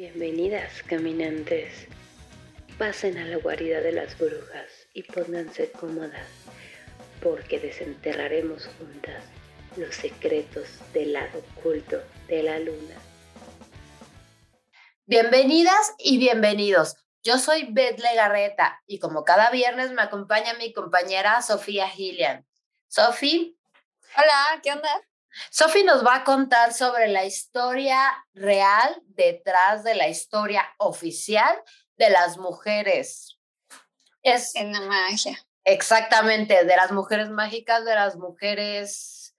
Bienvenidas, caminantes. Pasen a la guarida de las brujas y pónganse cómodas, porque desenterraremos juntas los secretos del lado oculto de la luna. Bienvenidas y bienvenidos. Yo soy Beth Legarreta y como cada viernes me acompaña mi compañera Sofía Gillian. Sofi. Hola, ¿qué onda? Sofi nos va a contar sobre la historia real detrás de la historia oficial de las mujeres. Es en la magia. Exactamente, de las mujeres mágicas, de las mujeres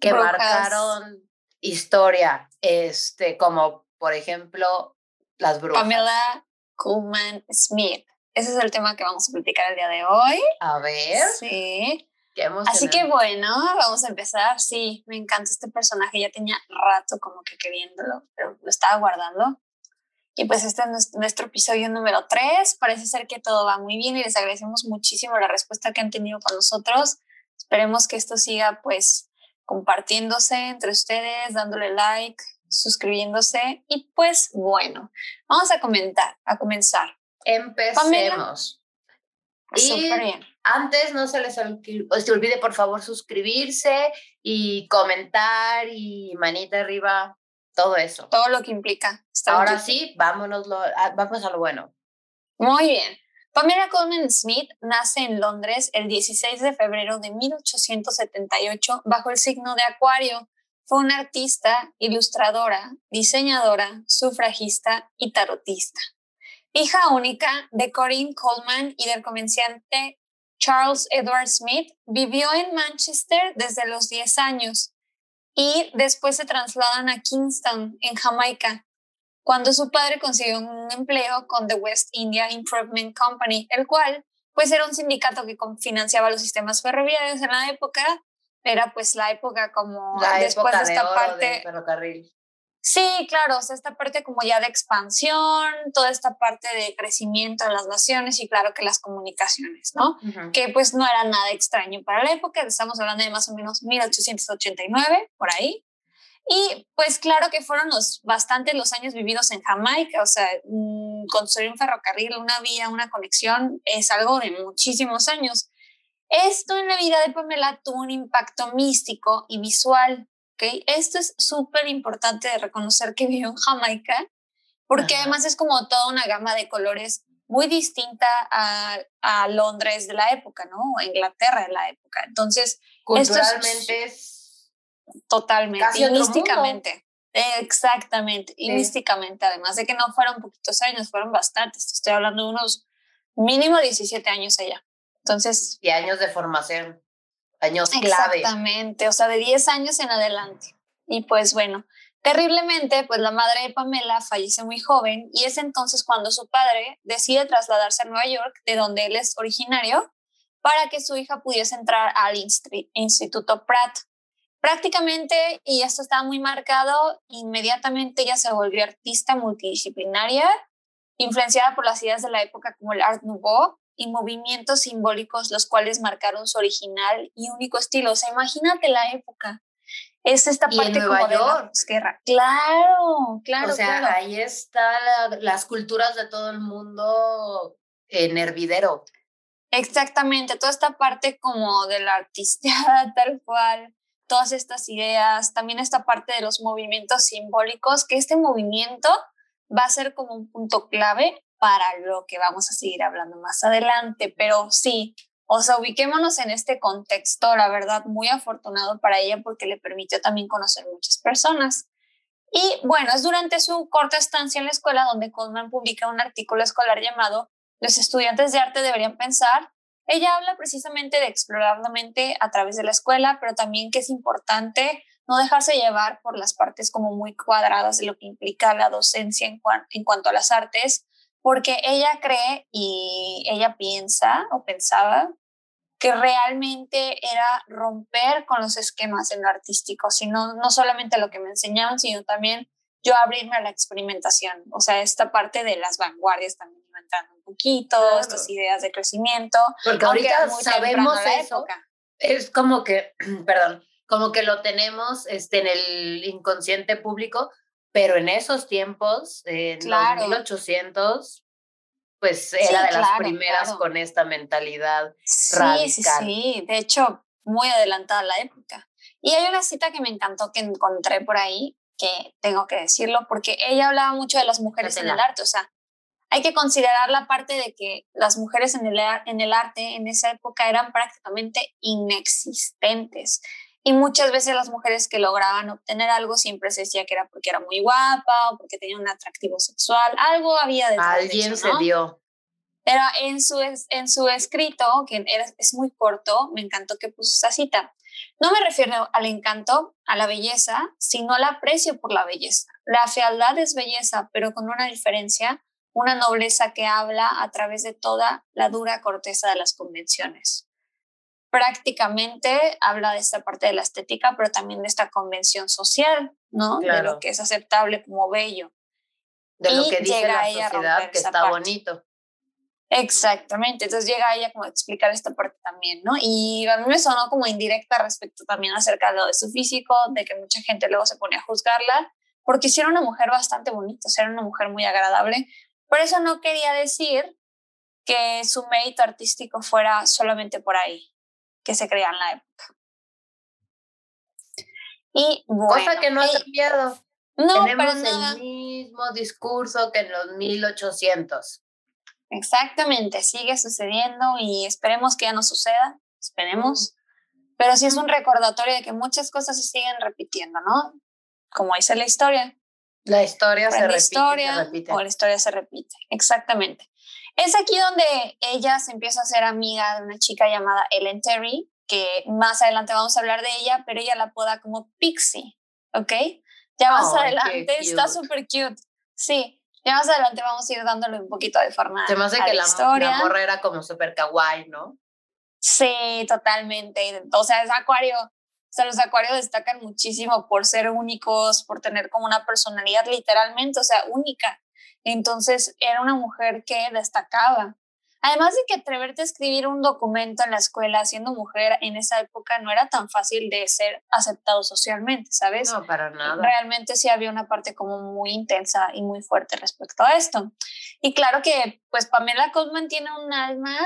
que marcaron historia, este, como por ejemplo las brujas. Pamela Kuhlman Smith. Ese es el tema que vamos a platicar el día de hoy. A ver. Sí. Así que bueno, vamos a empezar. Sí, me encanta este personaje. Ya tenía rato como que queriéndolo, pero lo estaba guardando. Y pues este es nuestro episodio número 3. Parece ser que todo va muy bien y les agradecemos muchísimo la respuesta que han tenido con nosotros. Esperemos que esto siga pues compartiéndose entre ustedes, dándole like, suscribiéndose y pues bueno, vamos a comentar, a comenzar. Empecemos. Y bien. Antes no se les olvide por favor suscribirse y comentar y manita arriba, todo eso. Todo lo que implica. Ahora sí, vámonos vamos a lo bueno. Muy bien. Pamela Coleman Smith nace en Londres el 16 de febrero de 1878 bajo el signo de Acuario. Fue una artista, ilustradora, diseñadora, sufragista y tarotista. Hija única de Corinne Coleman y del comerciante Charles Edward Smith, vivió en Manchester desde los 10 años y después se trasladan a Kingston, en Jamaica, cuando su padre consiguió un empleo con The West India Improvement Company, el cual pues era un sindicato que financiaba los sistemas ferroviarios en la época, era pues la época como después de esta parte ferrocarril. Sí, claro, o sea, esta parte como ya de expansión, toda esta parte de crecimiento de las naciones y claro que las comunicaciones, ¿no? Que pues no era nada extraño para la época, estamos hablando de más o menos 1889, por ahí. Y pues claro que fueron los bastante los años vividos en Jamaica, o sea, mm, construir un ferrocarril, una vía, una conexión es algo de muchísimos años. Esto en la vida de Pamela tuvo un impacto místico y visual esto es súper importante de reconocer que vivió en Jamaica, porque además es como toda una gama de colores muy distinta a, a, Londres de la época, ¿no? O Inglaterra de la época. Entonces, culturalmente es, totalmente, y místicamente. Exactamente, y místicamente, además de que no fueron poquitos años, fueron bastantes. Estoy hablando de unos mínimo 17 años allá. Entonces. Y años de formación años clave. Exactamente, o sea, de 10 años en adelante. Y pues bueno, terriblemente, pues la madre de Pamela fallece muy joven y es entonces cuando su padre decide trasladarse a Nueva York, de donde él es originario, para que su hija pudiese entrar al Instituto Pratt. Prácticamente, y esto estaba muy marcado, inmediatamente ella se volvió artista multidisciplinaria, influenciada por las ideas de la época como el Art Nouveau, y movimientos simbólicos los cuales marcaron su original y único estilo. O sea, imagínate la época. Es esta parte como de la guerra. Claro, claro. O sea, ahí están las culturas de todo el mundo en hervidero. Exactamente, toda esta parte como de la artisteada tal cual, todas estas ideas, también esta parte de los movimientos simbólicos, que este movimiento va a ser como un punto clave para lo que vamos a seguir hablando más adelante, pero sí, o sea, ubiquémonos en este contexto, la verdad, muy afortunado para ella porque le permitió también conocer muchas personas. Y bueno, es durante su corta estancia en la escuela donde Coleman publica un artículo escolar llamado Los estudiantes de arte deberían pensar. Ella habla precisamente de explorar la mente a través de la escuela, pero también que es importante no dejarse llevar por las partes como muy cuadradas de lo que implica la docencia en, en cuanto a las artes, porque ella cree y ella piensa o pensaba que realmente era romper con los esquemas en lo artístico, sino no solamente lo que me enseñaban, sino también yo abrirme a la experimentación, o sea, esta parte de las vanguardias también iba entrando un poquito, estas ideas de crecimiento. Porque ahorita sabemos eso. Es como que, perdón, como que lo tenemos este, en el inconsciente público, pero en esos tiempos, en los 1800, pues era de las primeras con esta mentalidad radical. Sí, sí, de hecho, muy adelantada la época. Y hay una cita que me encantó que encontré por ahí, que tengo que decirlo, porque ella hablaba mucho de las mujeres en el arte, o sea, hay que considerar la parte de que las mujeres en el, en el arte en esa época eran prácticamente inexistentes. Y muchas veces las mujeres que lograban obtener algo siempre se decía que era porque era muy guapa o porque tenía un atractivo sexual. Algo había detrás Alguien de eso, se dio. Pero en su, en su escrito, que es muy corto, me encantó que puso esa cita. No me refiero al encanto, a la belleza, sino al aprecio por la belleza. La fealdad es belleza, pero con una diferencia, una nobleza que habla a través de toda la dura corteza de las convenciones prácticamente habla de esta parte de la estética, pero también de esta convención social, ¿no? De lo que es aceptable como bello. De lo que dice la sociedad que está bonito. Exactamente, entonces llega ella como a explicar esta parte también, ¿no? Y a mí me sonó como indirecta respecto también acerca de lo de su físico, de que mucha gente luego se pone a juzgarla, porque si era una mujer bastante bonita, o sea, era una mujer muy agradable. Por eso no quería decir que su mérito artístico fuera solamente por ahí, que se crea en la época. Y Cosa que no ha cambiado. No, Tenemos el mismo discurso que en los 1800. Exactamente, sigue sucediendo y esperemos que ya no suceda, esperemos. Pero sí es un recordatorio de que muchas cosas se siguen repitiendo, ¿no? Como dice la historia. La historia se repite, historia, se repite. O la historia se repite, exactamente. Es aquí donde ella se empieza a ser amiga de una chica llamada Ellen Terry, que más adelante vamos a hablar de ella, pero ella la apoda como Pixie, ¿ok? Ya más adelante está súper cute. Sí, ya más adelante vamos a ir dándole un poquito de forma. Se me hace que la, historia. la morra era como súper kawaii, ¿no? Sí, totalmente. O sea, es acuario. O sea, los acuarios destacan muchísimo por ser únicos, por tener como una personalidad literalmente, o sea, única. Entonces era una mujer que destacaba. Además de que atreverte a escribir un documento en la escuela siendo mujer en esa época no era tan fácil de ser aceptado socialmente, ¿sabes? No, para nada. Realmente sí había una parte como muy intensa y muy fuerte respecto a esto. Y claro que pues Pamela Cosman tiene un alma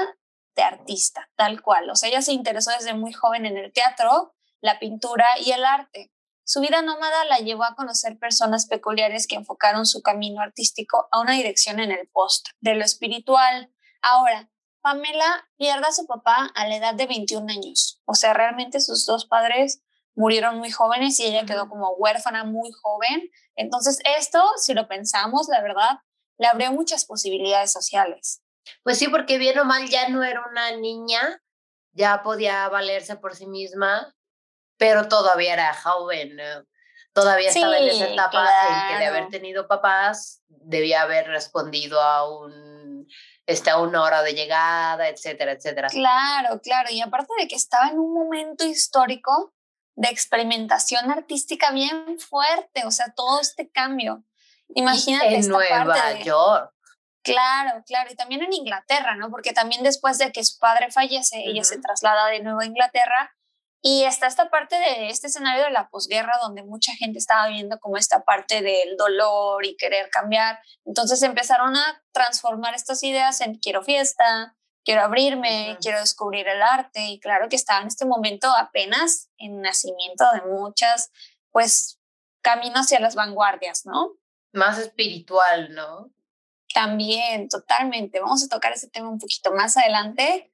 de artista, tal cual. O sea, ella se interesó desde muy joven en el teatro, la pintura y el arte. Su vida nómada la llevó a conocer personas peculiares que enfocaron su camino artístico a una dirección en el post, de lo espiritual. Ahora, Pamela pierde a su papá a la edad de 21 años. O sea, realmente sus dos padres murieron muy jóvenes y ella quedó como huérfana muy joven. Entonces, esto, si lo pensamos, la verdad, le abrió muchas posibilidades sociales. Pues sí, porque bien o mal ya no era una niña, ya podía valerse por sí misma, pero todavía era joven, todavía estaba en esa etapa en que de haber tenido papás debía haber respondido a un a una hora de llegada, etcétera, etcétera. Claro, claro, y aparte de que estaba en un momento histórico de experimentación artística bien fuerte, o sea, todo este cambio. Imagínate en Nueva York. Claro, claro, y también en Inglaterra, ¿no? Porque también después de que su padre fallece, ella se traslada de nuevo a Inglaterra y está esta parte de este escenario de la posguerra donde mucha gente estaba viendo como esta parte del dolor y querer cambiar. Entonces empezaron a transformar estas ideas en quiero fiesta, quiero abrirme, quiero descubrir el arte. Y claro que estaba en este momento apenas en nacimiento de muchas, pues, caminos hacia las vanguardias, ¿no? Más espiritual, ¿no? También, totalmente. Vamos a tocar ese tema un poquito más adelante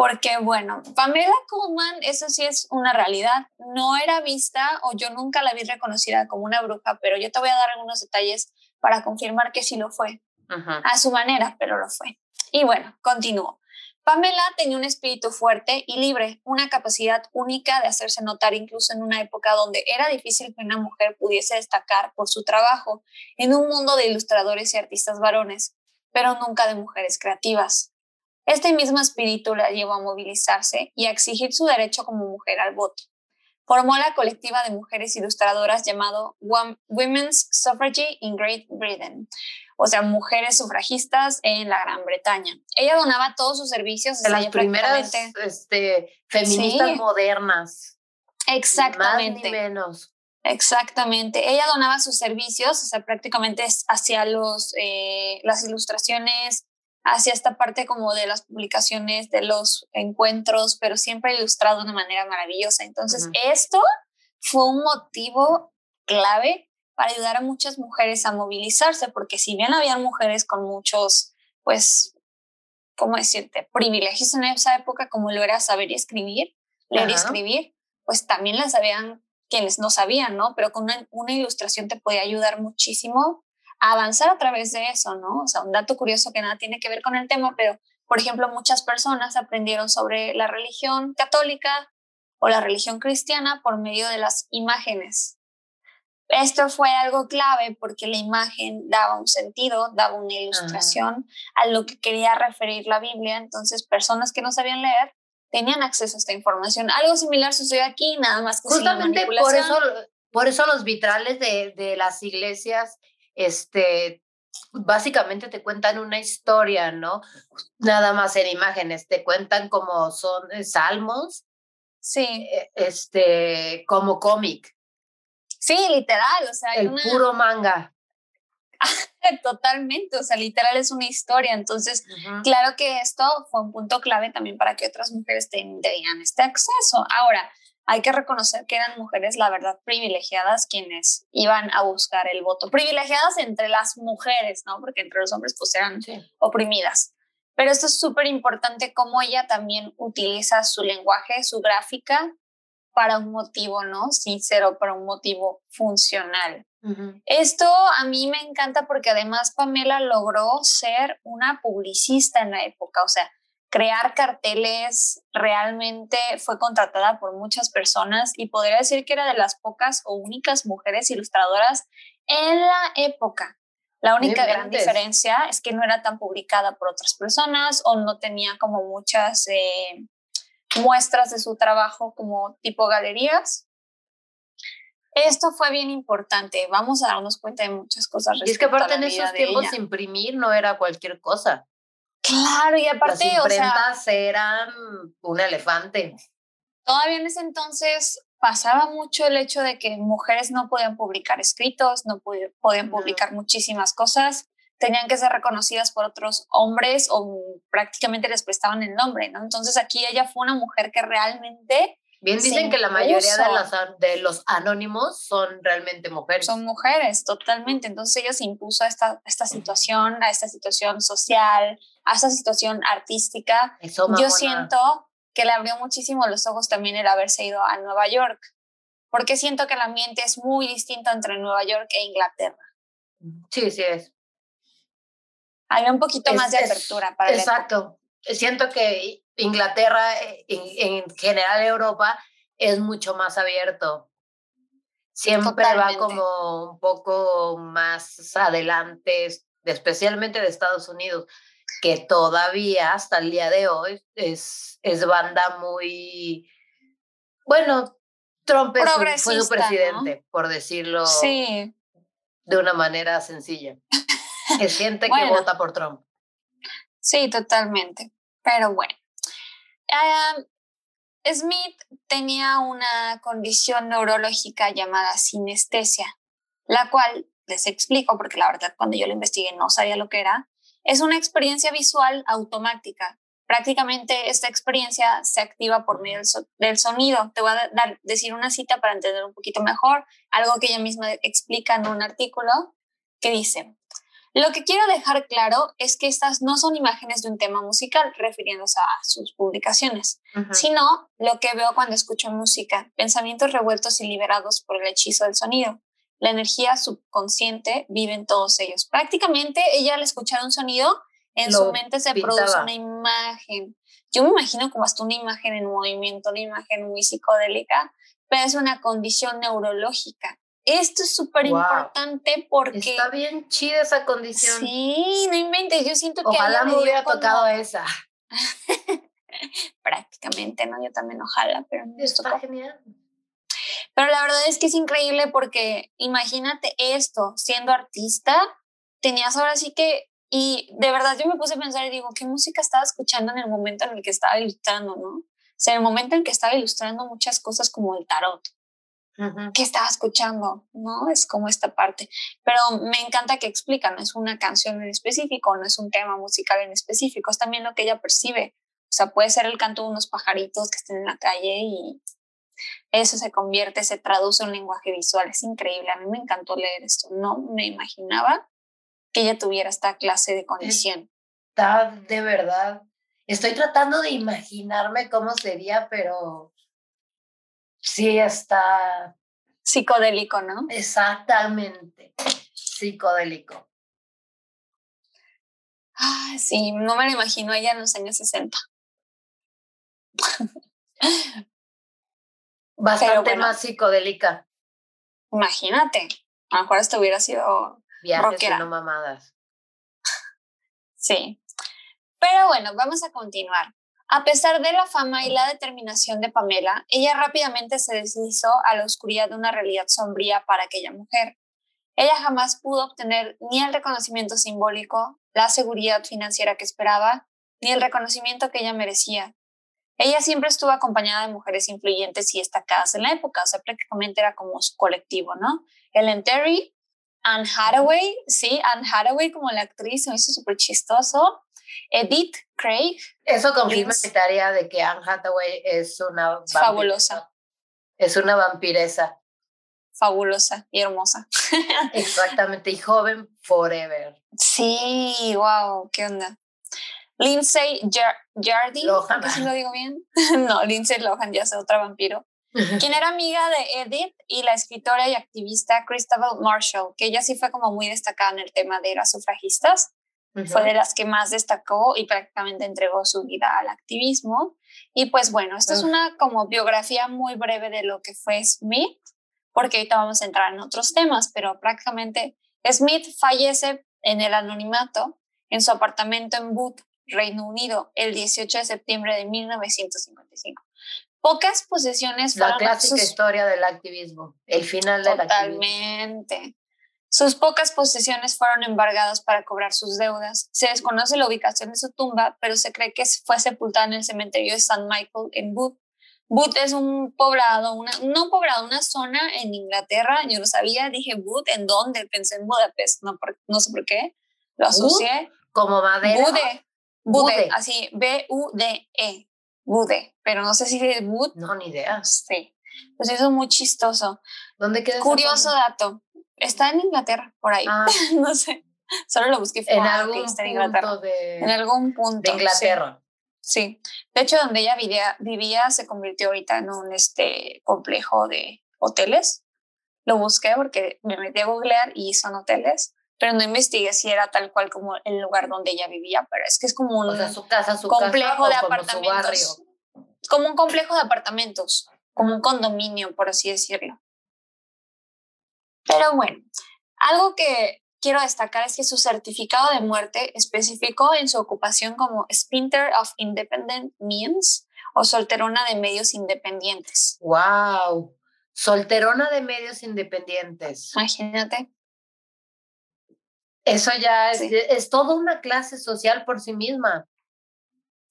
porque bueno, Pamela Kuhlman, eso sí es una realidad, no era vista o yo nunca la vi reconocida como una bruja, pero yo te voy a dar algunos detalles para confirmar que sí lo fue, a su manera, pero lo fue. Y bueno, continúo. Pamela tenía un espíritu fuerte y libre, una capacidad única de hacerse notar incluso en una época donde era difícil que una mujer pudiese destacar por su trabajo en un mundo de ilustradores y artistas varones, pero nunca de mujeres creativas. Este mismo espíritu la llevó a movilizarse y a exigir su derecho como mujer al voto. Formó la colectiva de mujeres ilustradoras llamado Women's Suffrage in Great Britain, o sea, mujeres sufragistas en la Gran Bretaña. Ella donaba todos sus servicios. De las primeras este, feministas modernas. Exactamente. Más ni menos. Exactamente. Ella donaba sus servicios, o sea, prácticamente hacia los, eh, las ilustraciones, hacia esta parte como de las publicaciones, de los encuentros, pero siempre ilustrado de una manera maravillosa. Entonces, esto fue un motivo clave para ayudar a muchas mujeres a movilizarse, porque si bien había mujeres con muchos, pues, ¿cómo decirte?, privilegios en esa época, como lo era saber y escribir, leer y escribir, pues también las habían quienes no sabían, ¿no? Pero con una, ilustración te puede ayudar muchísimo avanzar a través de eso, ¿no? O sea, un dato curioso que nada tiene que ver con el tema, pero, por ejemplo, muchas personas aprendieron sobre la religión católica o la religión cristiana por medio de las imágenes. Esto fue algo clave porque la imagen daba un sentido, daba una ilustración a lo que quería referir la Biblia. Entonces, personas que no sabían leer tenían acceso a esta información. Algo similar sucedió aquí, nada más que Justamente por eso, por eso los vitrales de, de las iglesias, este, básicamente te cuentan una historia, ¿no? Nada más en imágenes, te cuentan como son eh, salmos. Sí. E, este, como cómic. Sí, literal, o sea. El puro manga. Totalmente, o sea, literal es una historia. Entonces, claro que esto fue un punto clave también para que otras mujeres tengan este acceso. Ahora, hay que reconocer que eran mujeres, la verdad, privilegiadas quienes iban a buscar el voto. Privilegiadas entre las mujeres, ¿no? Porque entre los hombres pues eran oprimidas. Pero esto es súper importante cómo ella también utiliza su lenguaje, su gráfica, para un motivo, ¿no? Sincero, para un motivo funcional. Esto a mí me encanta porque además Pamela logró ser una publicista en la época, o sea, crear carteles realmente fue contratada por muchas personas y podría decir que era de las pocas o únicas mujeres ilustradoras en la época. La única gran diferencia es que no era tan publicada por otras personas o no tenía como muchas eh, muestras de su trabajo como tipo galerías. Esto fue bien importante. Vamos a darnos cuenta de muchas cosas. Y es que aparte en esos tiempos imprimir no era cualquier cosa. Claro, y aparte, Las imprentas eran un elefante. Todavía en ese entonces pasaba mucho el hecho de que mujeres no podían publicar escritos, no podían publicar muchísimas cosas, tenían que ser reconocidas por otros hombres o prácticamente les prestaban el nombre, ¿no? Entonces aquí ella fue una mujer que realmente Bien dicen que la mayoría de, las, de los anónimos son realmente mujeres. Son mujeres, totalmente. Entonces ella se impuso a esta, esta situación, a esta situación social, a esta situación artística. Yo siento que le abrió muchísimo los ojos también el haberse ido a Nueva York, porque siento que el ambiente es muy distinto entre Nueva York e Inglaterra. Sí, sí es. Hay un poquito más de apertura para Exacto. Siento que Inglaterra, en, general Europa, es mucho más abierto. Siempre va como un poco más adelante, especialmente de Estados Unidos, que todavía hasta el día de hoy es, es banda muy, bueno, Trump fue su presidente, por decirlo de una manera sencilla. Es gente que vota por Trump. Sí, totalmente. Pero bueno, Smith tenía una condición neurológica llamada sinestesia, la cual les explico porque la verdad cuando yo lo investigué no sabía lo que era. Es una experiencia visual automática. Prácticamente esta experiencia se activa por medio del, sonido. Te voy a dar, decir una cita para entender un poquito mejor, algo que ella misma explica en un artículo que dice, lo que quiero dejar claro es que estas no son imágenes de un tema musical, refiriéndose a sus publicaciones, sino lo que veo cuando escucho música, pensamientos revueltos y liberados por el hechizo del sonido. La energía subconsciente vive en todos ellos. Prácticamente ella al escuchar un sonido, en su mente se produce una imagen. Yo me imagino como hasta una imagen en movimiento, una imagen muy psicodélica, pero es una condición neurológica esto es súper importante porque... Está bien chida esa condición. Sí, no inventes, yo siento que... Ojalá me hubiera tocado esa. Prácticamente, ¿no? Yo también ojalá, pero Está genial. Pero la verdad es que es increíble porque imagínate esto, siendo artista, tenías ahora sí que... Y de verdad yo me puse a pensar y digo, ¿qué música estaba escuchando en el momento en el que estaba ilustrando, no? O sea, en el momento en que estaba ilustrando muchas cosas como el tarot que estaba escuchando, ¿no? Es como esta parte. Pero me encanta que explica, no es una canción en específico, no es un tema musical en específico, es también lo que ella percibe. O sea, puede ser el canto de unos pajaritos que estén en la calle y eso se convierte, se traduce en lenguaje visual. Es increíble. A mí me encantó leer esto. No me imaginaba que ella tuviera esta clase de condición. Está de verdad. Estoy tratando de imaginarme cómo sería, pero sí está... Psicodélico, ¿no? Exactamente, psicodélico. Ah, sí, no me lo imagino ella en los años 60. Bastante más psicodélica. Imagínate, a lo mejor esto hubiera sido Viajes no mamadas. Sí. Pero bueno, vamos a continuar. A pesar de la fama y la determinación de Pamela, ella rápidamente se deslizó a la oscuridad de una realidad sombría para aquella mujer. Ella jamás pudo obtener ni el reconocimiento simbólico, la seguridad financiera que esperaba, ni el reconocimiento que ella merecía. Ella siempre estuvo acompañada de mujeres influyentes y destacadas en la época, o sea, prácticamente era como su colectivo, ¿no? Ellen Terry, Anne Hathaway, sí, Anne Hathaway como la actriz, me hizo súper chistoso. Edith Craig. Eso confirma mi tarea de que Anne Hathaway es una fabulosa. Es una vampiresa. Fabulosa y hermosa. Exactamente, y joven forever. Sí, wow, qué onda. Lindsay Jardy, Lohan. si lo digo bien. no, Lindsay Lohan ya es otra vampiro. quien era amiga de Edith y la escritora y activista Christabel Marshall, que ella sí fue como muy destacada en el tema de las sufragistas. Fue de las que más destacó y prácticamente entregó su vida al activismo. Y pues bueno, esta es una como biografía muy breve de lo que fue Smith, porque ahorita vamos a entrar en otros temas, pero prácticamente Smith fallece en el anonimato en su apartamento en Booth, Reino Unido, el 18 de septiembre de 1955. Pocas posesiones La clásica historia del activismo, el final del Totalmente. Sus pocas posesiones fueron embargadas para cobrar sus deudas. Se desconoce la ubicación de su tumba, pero se cree que fue sepultada en el cementerio de St. Michael en Booth. Booth es un poblado, una, no un poblado, una zona en Inglaterra. Yo no sabía, dije Booth, ¿en dónde? Pensé en Budapest, no, no sé por qué. Lo asocié. Como madera. Bude. Bude, así, B-U-D-E. Bude, pero no sé si es Bud. No, ni idea. Sí. Pues eso es muy chistoso. ¿Dónde queda? Curioso dato. Está en Inglaterra, por ahí. Ah. no sé. Solo lo busqué. En algún punto Inglaterra. de... En algún punto. De Inglaterra. Sí. De hecho, donde ella vivía, vivía se convirtió ahorita en un este, complejo de hoteles. Lo busqué porque me metí a googlear y son hoteles pero no investigué si era tal cual como el lugar donde ella vivía, pero es que es como un su casa, su complejo de apartamentos. Como un complejo de apartamentos, como un condominio, por así decirlo. Pero bueno, algo que quiero destacar es que su certificado de muerte especificó en su ocupación como Spinter of Independent Means o solterona de medios independientes. ¡Wow! Solterona de medios independientes. Imagínate. Eso ya es, es toda una clase social por sí misma.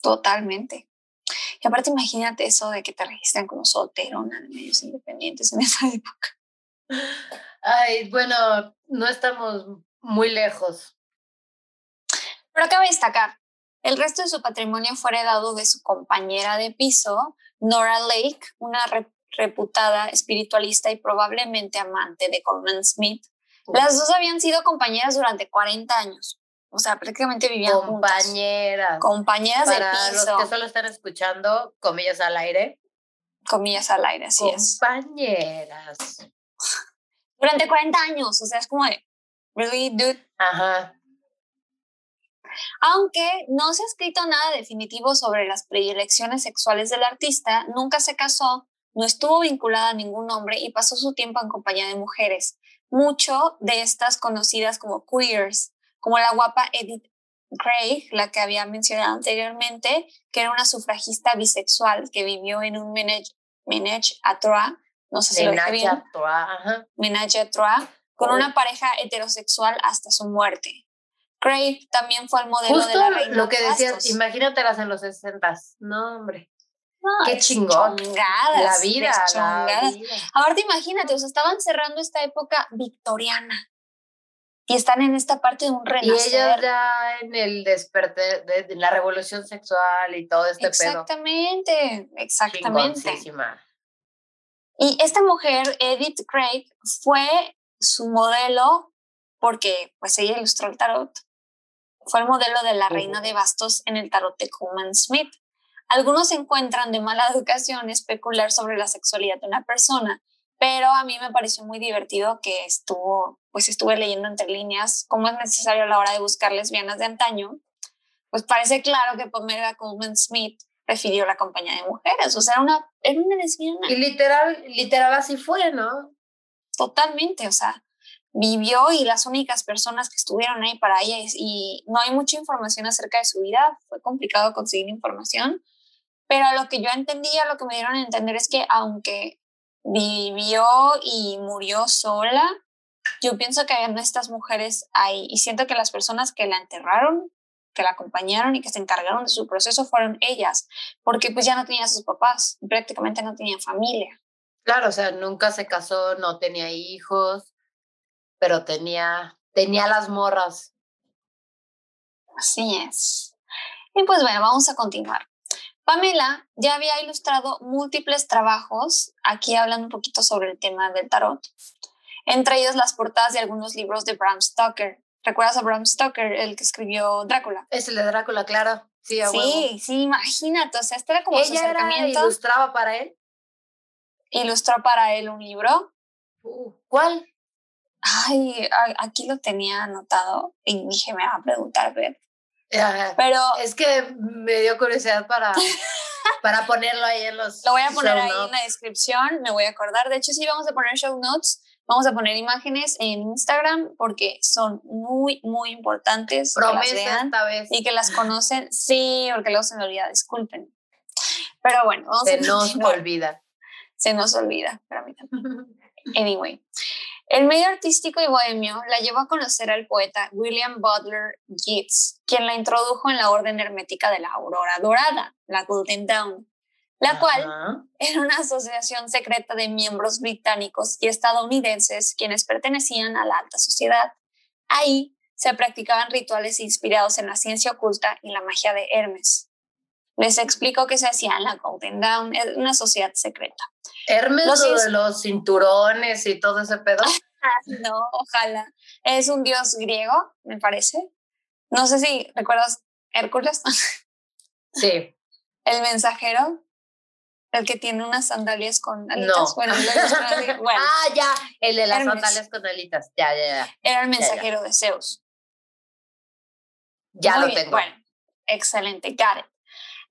Totalmente. Y aparte imagínate eso de que te registran como solterona de medios independientes en esa época. Ay, bueno, no estamos muy lejos. Pero cabe destacar, el resto de su patrimonio fue heredado de su compañera de piso, Nora Lake, una reputada espiritualista y probablemente amante de Coleman Smith, las dos habían sido compañeras durante 40 años. O sea, prácticamente vivían compañeras. Compañeras de piso. Los que solo están escuchando, comillas al aire. Comillas al aire, así es. Compañeras. Durante 40 años, o sea, es como de, really, dude. Ajá. Aunque no se ha escrito nada definitivo sobre las predilecciones sexuales del artista, nunca se casó, no estuvo vinculada a ningún hombre y pasó su tiempo en compañía de mujeres mucho de estas conocidas como queers, como la guapa Edith Craig, la que había mencionado anteriormente, que era una sufragista bisexual que vivió en un menage, a trois, no sé si lo dije bien. Menage trois, con una pareja heterosexual hasta su muerte. Craig también fue el modelo de la reina lo que decías, imagínatelas en los 60 no hombre. Qué chingón. La vida, la vida. Ahora imagínate, o sea, estaban cerrando esta época victoriana y están en esta parte de un renacer. Y ellas ya en el despertar de, la revolución sexual y todo este pedo. Exactamente, exactamente. Y esta mujer, Edith Craig, fue su modelo porque pues ella ilustró el tarot. Fue el modelo de la reina de bastos en el tarot de Coleman Smith. Algunos encuentran de mala educación especular sobre la sexualidad de una persona, pero a mí me pareció muy divertido que estuvo, pues estuve leyendo entre líneas cómo es necesario a la hora de buscar lesbianas de antaño. Pues parece claro que Pamela Coleman Smith prefirió la compañía de mujeres, o sea, era una, era una lesbiana. Y literal, literal así fue, ¿no? Totalmente, o sea, vivió y las únicas personas que estuvieron ahí para ella y no hay mucha información acerca de su vida, fue complicado conseguir información, pero lo que yo entendía, lo que me dieron a entender es que aunque vivió y murió sola, yo pienso que habían estas mujeres ahí y siento que las personas que la enterraron, que la acompañaron y que se encargaron de su proceso fueron ellas, porque pues ya no tenía sus papás, prácticamente no tenía familia. Claro, o sea, nunca se casó, no tenía hijos, pero tenía, tenía las morras. Así es. Y pues bueno, vamos a continuar. Pamela ya había ilustrado múltiples trabajos, aquí hablando un poquito sobre el tema del tarot, entre ellos las portadas de algunos libros de Bram Stoker. ¿Recuerdas a Bram Stoker, el que escribió Drácula? Es el de Drácula, claro. Sí, sí, sí, imagínate, o sea, este era como su acercamiento. ilustraba para él? Ilustró para él un libro. Uh, ¿Cuál? Ay, aquí lo tenía anotado y dije, me va a preguntar, ver. Pero es que me dio curiosidad para, para ponerlo ahí en los. Lo voy a poner ahí en la descripción, me voy a acordar. De hecho, sí, vamos a poner show notes. Vamos a poner imágenes en Instagram porque son muy, muy importantes. Promesa esta vez. Y que las conocen. Sí, porque luego se me olvida, disculpen. Pero bueno, vamos se nos olvida. Se nos olvida, para mí Anyway, el medio artístico y bohemio la llevó a conocer al poeta William Butler Yeats, quien la introdujo en la orden hermética de la Aurora Dorada, la Golden Dawn, la cual era una asociación secreta de miembros británicos y estadounidenses quienes pertenecían a la alta sociedad. Ahí se practicaban rituales inspirados en la ciencia oculta y la magia de Hermes. Les explico qué se hacía en la Golden Dawn, una sociedad secreta. Hermes los de los cinturones y todo ese pedo. no, ojalá. Es un dios griego, me parece. No sé si recuerdas Hércules. sí. El mensajero, el que tiene unas sandalias con alitas. No. Bueno, ah, ya, el de las sandalias con alitas. Ya, ya, ya. Era el mensajero de Zeus. Ya lo tengo. Bueno, excelente, got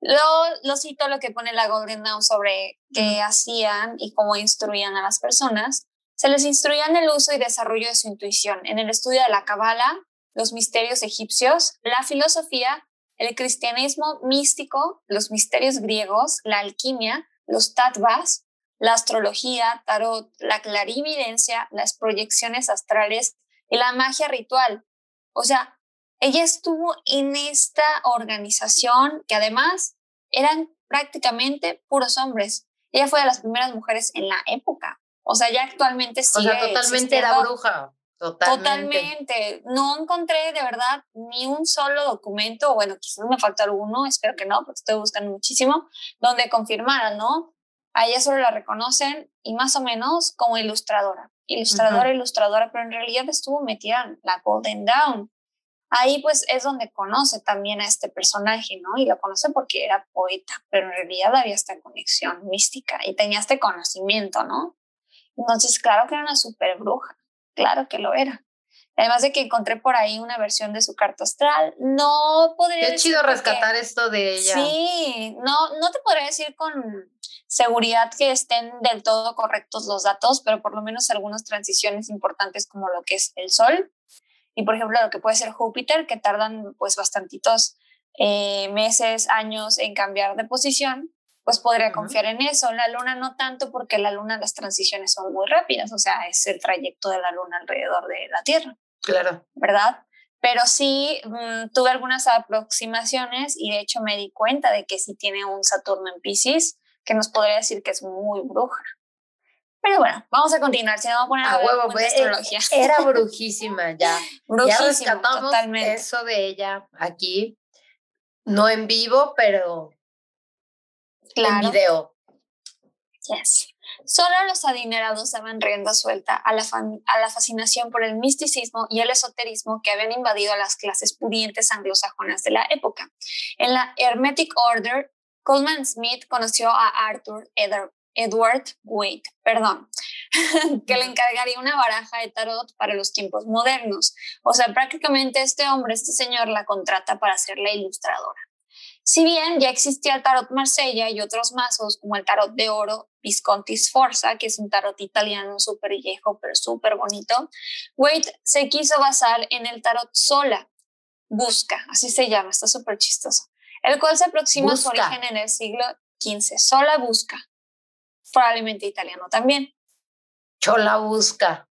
lo, lo cito lo que pone la Golden Dawn sobre qué hacían y cómo instruían a las personas. Se les instruía en el uso y desarrollo de su intuición, en el estudio de la Kabbalah, los misterios egipcios, la filosofía, el cristianismo místico, los misterios griegos, la alquimia, los tattvas, la astrología, tarot, la clarividencia, las proyecciones astrales y la magia ritual. O sea, ella estuvo en esta organización que además eran prácticamente puros hombres. Ella fue de las primeras mujeres en la época. O sea, ya actualmente sí. O sea, totalmente era bruja. Totalmente. Totalmente. No encontré de verdad ni un solo documento, bueno, quizás me falta alguno, espero que no, porque estoy buscando muchísimo, donde confirmara, ¿no? A ella solo la reconocen y más o menos como ilustradora. Ilustradora, ilustradora, pero en realidad estuvo metida en la Golden Dawn ahí pues es donde conoce también a este personaje, ¿no? Y lo conoce porque era poeta, pero en realidad había esta conexión mística y tenía este conocimiento, ¿no? Entonces, claro que era una super bruja, claro que lo era. Además de que encontré por ahí una versión de su carta astral, no podría Qué chido rescatar esto de ella. Sí, no, no te podría decir con seguridad que estén del todo correctos los datos, pero por lo menos algunas transiciones importantes como lo que es el sol, y por ejemplo lo que puede ser Júpiter, que tardan pues bastantitos eh, meses, años en cambiar de posición, pues podría confiar en eso. La luna no tanto porque la luna las transiciones son muy rápidas, o sea, es el trayecto de la luna alrededor de la Tierra. Claro. ¿Verdad? pero sí mm, tuve algunas aproximaciones y de hecho me di cuenta de que sí tiene un Saturno en Pisces, que nos podría decir que es muy bruja. Pero bueno, vamos a continuar, si no vamos a poner a, huevo, pues, astrología. Era brujísima ya. brujísima, ya totalmente. eso de ella aquí, no en vivo, pero en video. Yes. Solo los adinerados daban rienda suelta a la, a la fascinación por el misticismo y el esoterismo que habían invadido a las clases pudientes anglosajonas de la época. En la Hermetic Order, Coleman Smith conoció a Arthur Edward Waite, perdón, que le encargaría una baraja de tarot para los tiempos modernos. O sea, prácticamente este hombre, este señor, la contrata para ser la ilustradora. Si bien ya existía el tarot Marsella y otros mazos como el tarot de oro Visconti Sforza, que es un tarot italiano súper viejo pero súper bonito, Waite se quiso basar en el tarot Sola, Busca, así se llama, está súper chistoso, el cual se aproxima a su origen en el siglo XV. Sola Busca, probablemente italiano también. Chola Busca.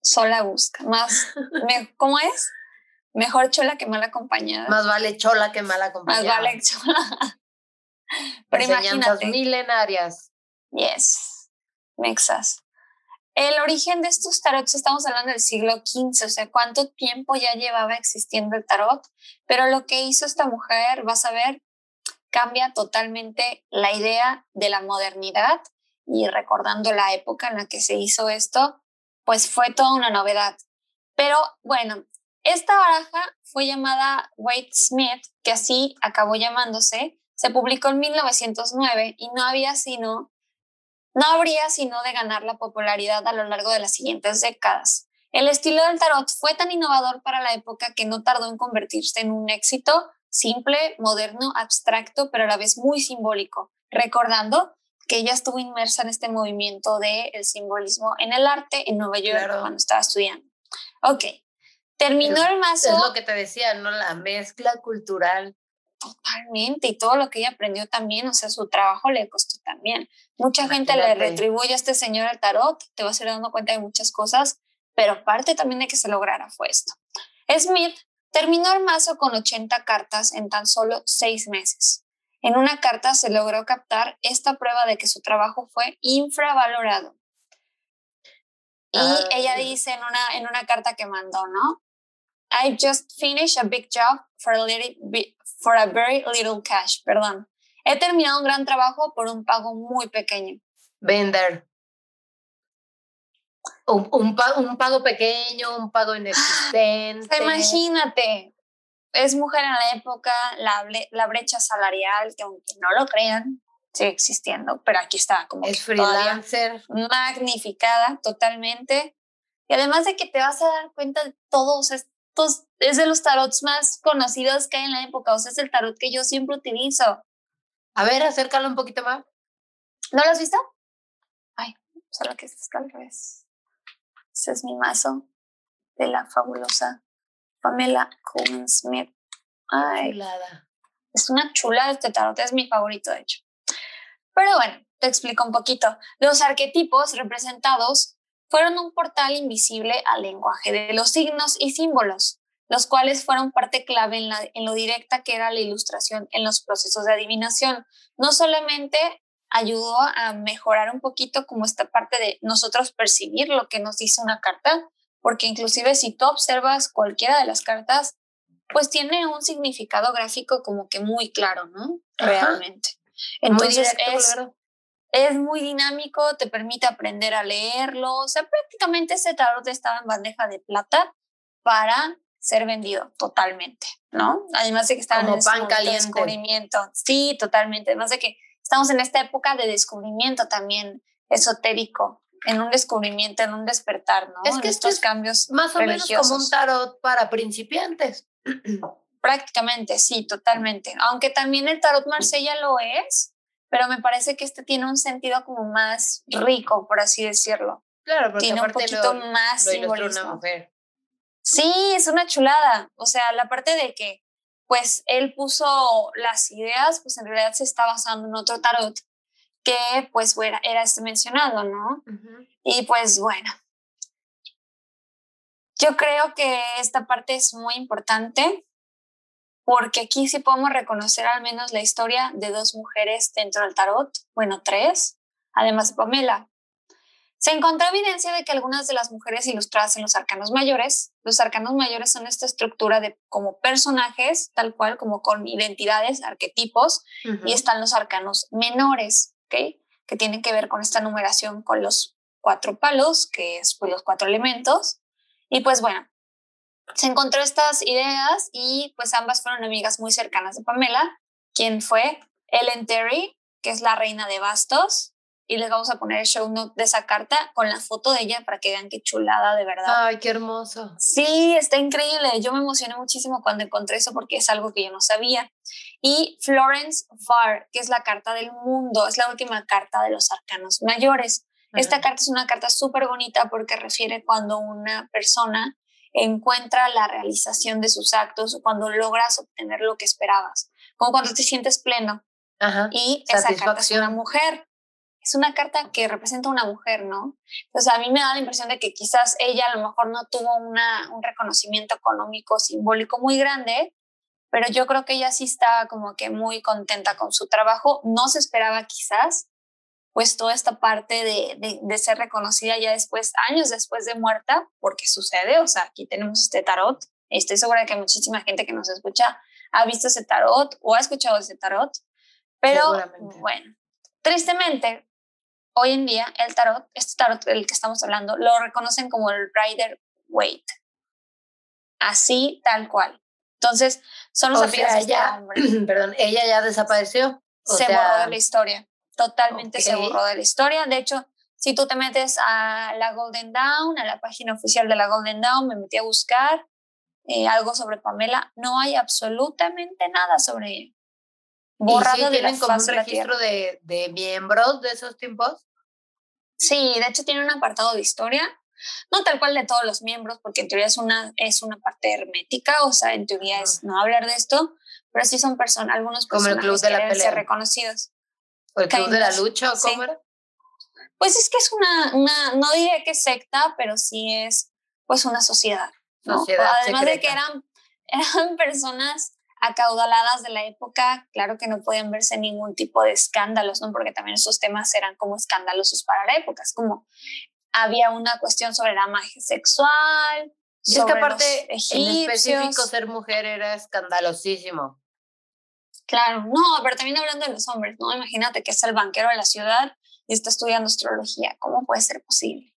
Sola Busca, más, ¿cómo es? Mejor chola que mal acompañada. Más vale chola que mal acompañada. Más vale chola. Pero imagínate. milenarias. Yes, mexas. El origen de estos tarots, estamos hablando del siglo XV, o sea, cuánto tiempo ya llevaba existiendo el tarot, pero lo que hizo esta mujer, vas a ver, cambia totalmente la idea de la modernidad y recordando la época en la que se hizo esto, pues fue toda una novedad. Pero bueno, esta baraja fue llamada Waite Smith, que así acabó llamándose. Se publicó en 1909 y no había sino, no habría sino de ganar la popularidad a lo largo de las siguientes décadas. El estilo del tarot fue tan innovador para la época que no tardó en convertirse en un éxito simple, moderno, abstracto, pero a la vez muy simbólico, recordando que ella estuvo inmersa en este movimiento del el simbolismo en el arte en Nueva York cuando estaba estudiando. Ok, Terminó el mazo. Es lo que te decía, ¿no? La mezcla cultural. Totalmente, y todo lo que ella aprendió también, o sea, su trabajo le costó también. Mucha gente le retribuye a este señor el tarot, te vas a ir dando cuenta de muchas cosas, pero parte también de que se lograra fue esto. Smith terminó el mazo con 80 cartas en tan solo seis meses. En una carta se logró captar esta prueba de que su trabajo fue infravalorado. Y ah, ella dice en una, en una carta que mandó, ¿no? I just finished a big job for a, little, for a very little cash. Perdón. He terminado un gran trabajo por un pago muy pequeño. Vender. Un, un, un pago pequeño, un pago inexistente. imagínate, es mujer en la época, la, la brecha salarial, que aunque no lo crean, sigue existiendo, pero aquí está como es freelancer magnificada totalmente y además de que te vas a dar cuenta de todos estos es de los tarots más conocidos que hay en la época, o sea, es el tarot que yo siempre utilizo. A ver, acércalo un poquito más. ¿No lo has visto? Ay, solo que está al revés. Ese es mi mazo de la fabulosa Pamela Coleman Smith. Ay, es una chula este tarot, es mi favorito de hecho. Pero bueno, te explico un poquito. Los arquetipos representados fueron un portal invisible al lenguaje de los signos y símbolos, los cuales fueron parte clave en, la, en lo directa que era la ilustración en los procesos de adivinación. No solamente ayudó a mejorar un poquito como esta parte de nosotros percibir lo que nos dice una carta, porque inclusive si tú observas cualquiera de las cartas, pues tiene un significado gráfico como que muy claro, ¿no? Realmente. Entonces es, es muy dinámico, te permite aprender a leerlo, o sea, prácticamente ese tarot estaba en bandeja de plata para ser vendido totalmente, ¿no? Además de que estaba en pan caliente. descubrimiento. Sí, totalmente. Además de que estamos en esta época de descubrimiento también esotérico, en un descubrimiento, en un despertar, ¿no? Es que estos cambios más o menos como un tarot para principiantes. Prácticamente, sí, totalmente. Aunque también el tarot Marsella lo es, pero me parece que este tiene un sentido como más rico, por así decirlo. Claro, porque tiene un poquito más simbolismo. Sí, es una chulada. O sea, la parte de que, pues, él puso las ideas, pues en realidad se está basando en otro tarot que, pues, era, era este mencionado, ¿no? Y pues, bueno, Yo creo que esta parte es muy importante porque aquí sí podemos reconocer al menos la historia de dos mujeres dentro del tarot, bueno, tres, además de Pamela. Se encontró evidencia de que algunas de las mujeres ilustradas en los arcanos mayores, los arcanos mayores son esta estructura de como personajes, tal cual como con identidades, arquetipos, y están los arcanos menores, ¿ok? Que tienen que ver con esta numeración con los cuatro palos, que es pues, los cuatro elementos. Y pues bueno, se encontró estas ideas y pues ambas fueron amigas muy cercanas de Pamela, quien fue Ellen Terry, que es la reina de bastos, y les vamos a poner el show note de esa carta con la foto de ella para que vean qué chulada de verdad. Ay, qué hermoso. Sí, está increíble. Yo me emocioné muchísimo cuando encontré eso porque es algo que yo no sabía. Y Florence Farr, que es la carta del mundo, es la última carta de los arcanos mayores. Esta carta es una carta súper bonita porque refiere cuando una persona encuentra la realización de sus actos o cuando logras obtener lo que esperabas, como cuando te sientes pleno. Ajá. Y esa carta es una mujer es una carta que representa a una mujer, ¿no? Entonces a mí me da la impresión de que quizás ella a lo mejor no tuvo una, un reconocimiento económico simbólico muy grande, pero yo creo que ella sí está como que muy contenta con su trabajo. No se esperaba quizás, pues toda esta parte de, de, de ser reconocida ya después, años después de muerta, porque sucede, o sea, aquí tenemos este tarot. Estoy segura de que muchísima gente que nos escucha ha visto ese tarot o ha escuchado ese tarot, pero bueno, tristemente hoy en día el tarot, este tarot del que estamos hablando, lo reconocen como el Rider Waite. Así, tal cual. Entonces, son los o sea, ella, Perdón, ella ya desapareció. se borró de la historia. Totalmente se borró de la historia. De hecho, si tú te metes a la Golden Dawn, a la página oficial de la Golden Dawn, me metí a buscar eh, algo sobre Pamela, no hay absolutamente nada sobre ella borrado de tienen como un registro de, de, miembros de esos tiempos? Sí, de hecho tiene un apartado de historia, no tal cual de todos los miembros, porque en teoría es una, es una parte hermética, o sea, en teoría es no hablar de esto, pero sí son personas, algunos como el club de la pelea. ser reconocidos. ¿O el club de la lucha o cómo era? Pues es que es una, una, no diría que secta, pero sí es pues una sociedad. sociedad Además de que eran, eran personas acaudaladas de la época, claro que no podían verse ningún tipo de escándalos, ¿no? Porque también esos temas eran como escandalosos para la época, es como había una cuestión sobre la magia sexual. Y es que aparte, en específico, ser mujer era escandalosísimo. Claro, no, pero también hablando de los hombres, ¿no? Imagínate que es el banquero de la ciudad y está estudiando astrología. ¿Cómo puede ser posible?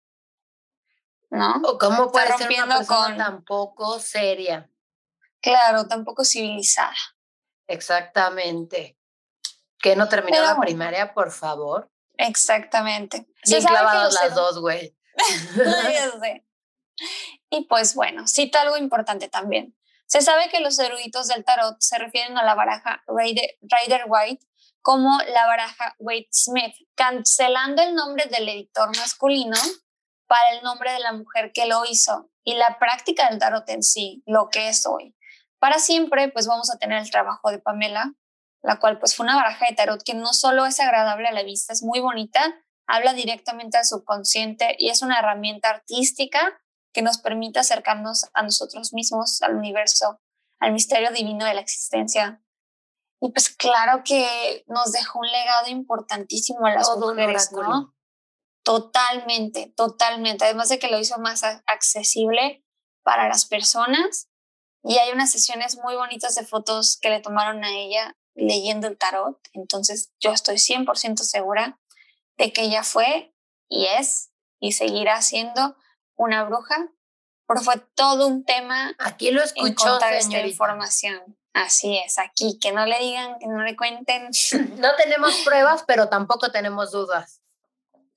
¿No? ¿O cómo puede ser una persona con... tan poco seria? Claro, tampoco civilizada. Exactamente. Que no terminó la primaria, por favor. Exactamente. Bien clavados las dos, güey. y pues bueno, cita algo importante también. Se sabe que los eruditos del tarot se refieren a la baraja Rider, White como la baraja Wade Smith, cancelando el nombre del editor masculino para el nombre de la mujer que lo hizo y la práctica del tarot en sí, lo que es hoy. Para siempre, pues vamos a tener el trabajo de Pamela, la cual pues fue una baraja de tarot que no solo es agradable a la vista, es muy bonita, habla directamente al subconsciente y es una herramienta artística que nos permite acercarnos a nosotros mismos, al universo, al misterio divino de la existencia. Y pues claro que nos dejó un legado importantísimo a las mujeres, ¿no? Totalmente, totalmente. Además de que lo hizo más accesible para las personas y hay unas sesiones muy bonitas de fotos que le tomaron a ella leyendo el tarot. Entonces yo estoy 100% segura de que ella fue y es y seguirá siendo una bruja, pero fue todo un tema. Aquí lo escuchó, esta información. Así es, aquí, que no le digan, que no le cuenten. No tenemos pruebas, pero tampoco tenemos dudas.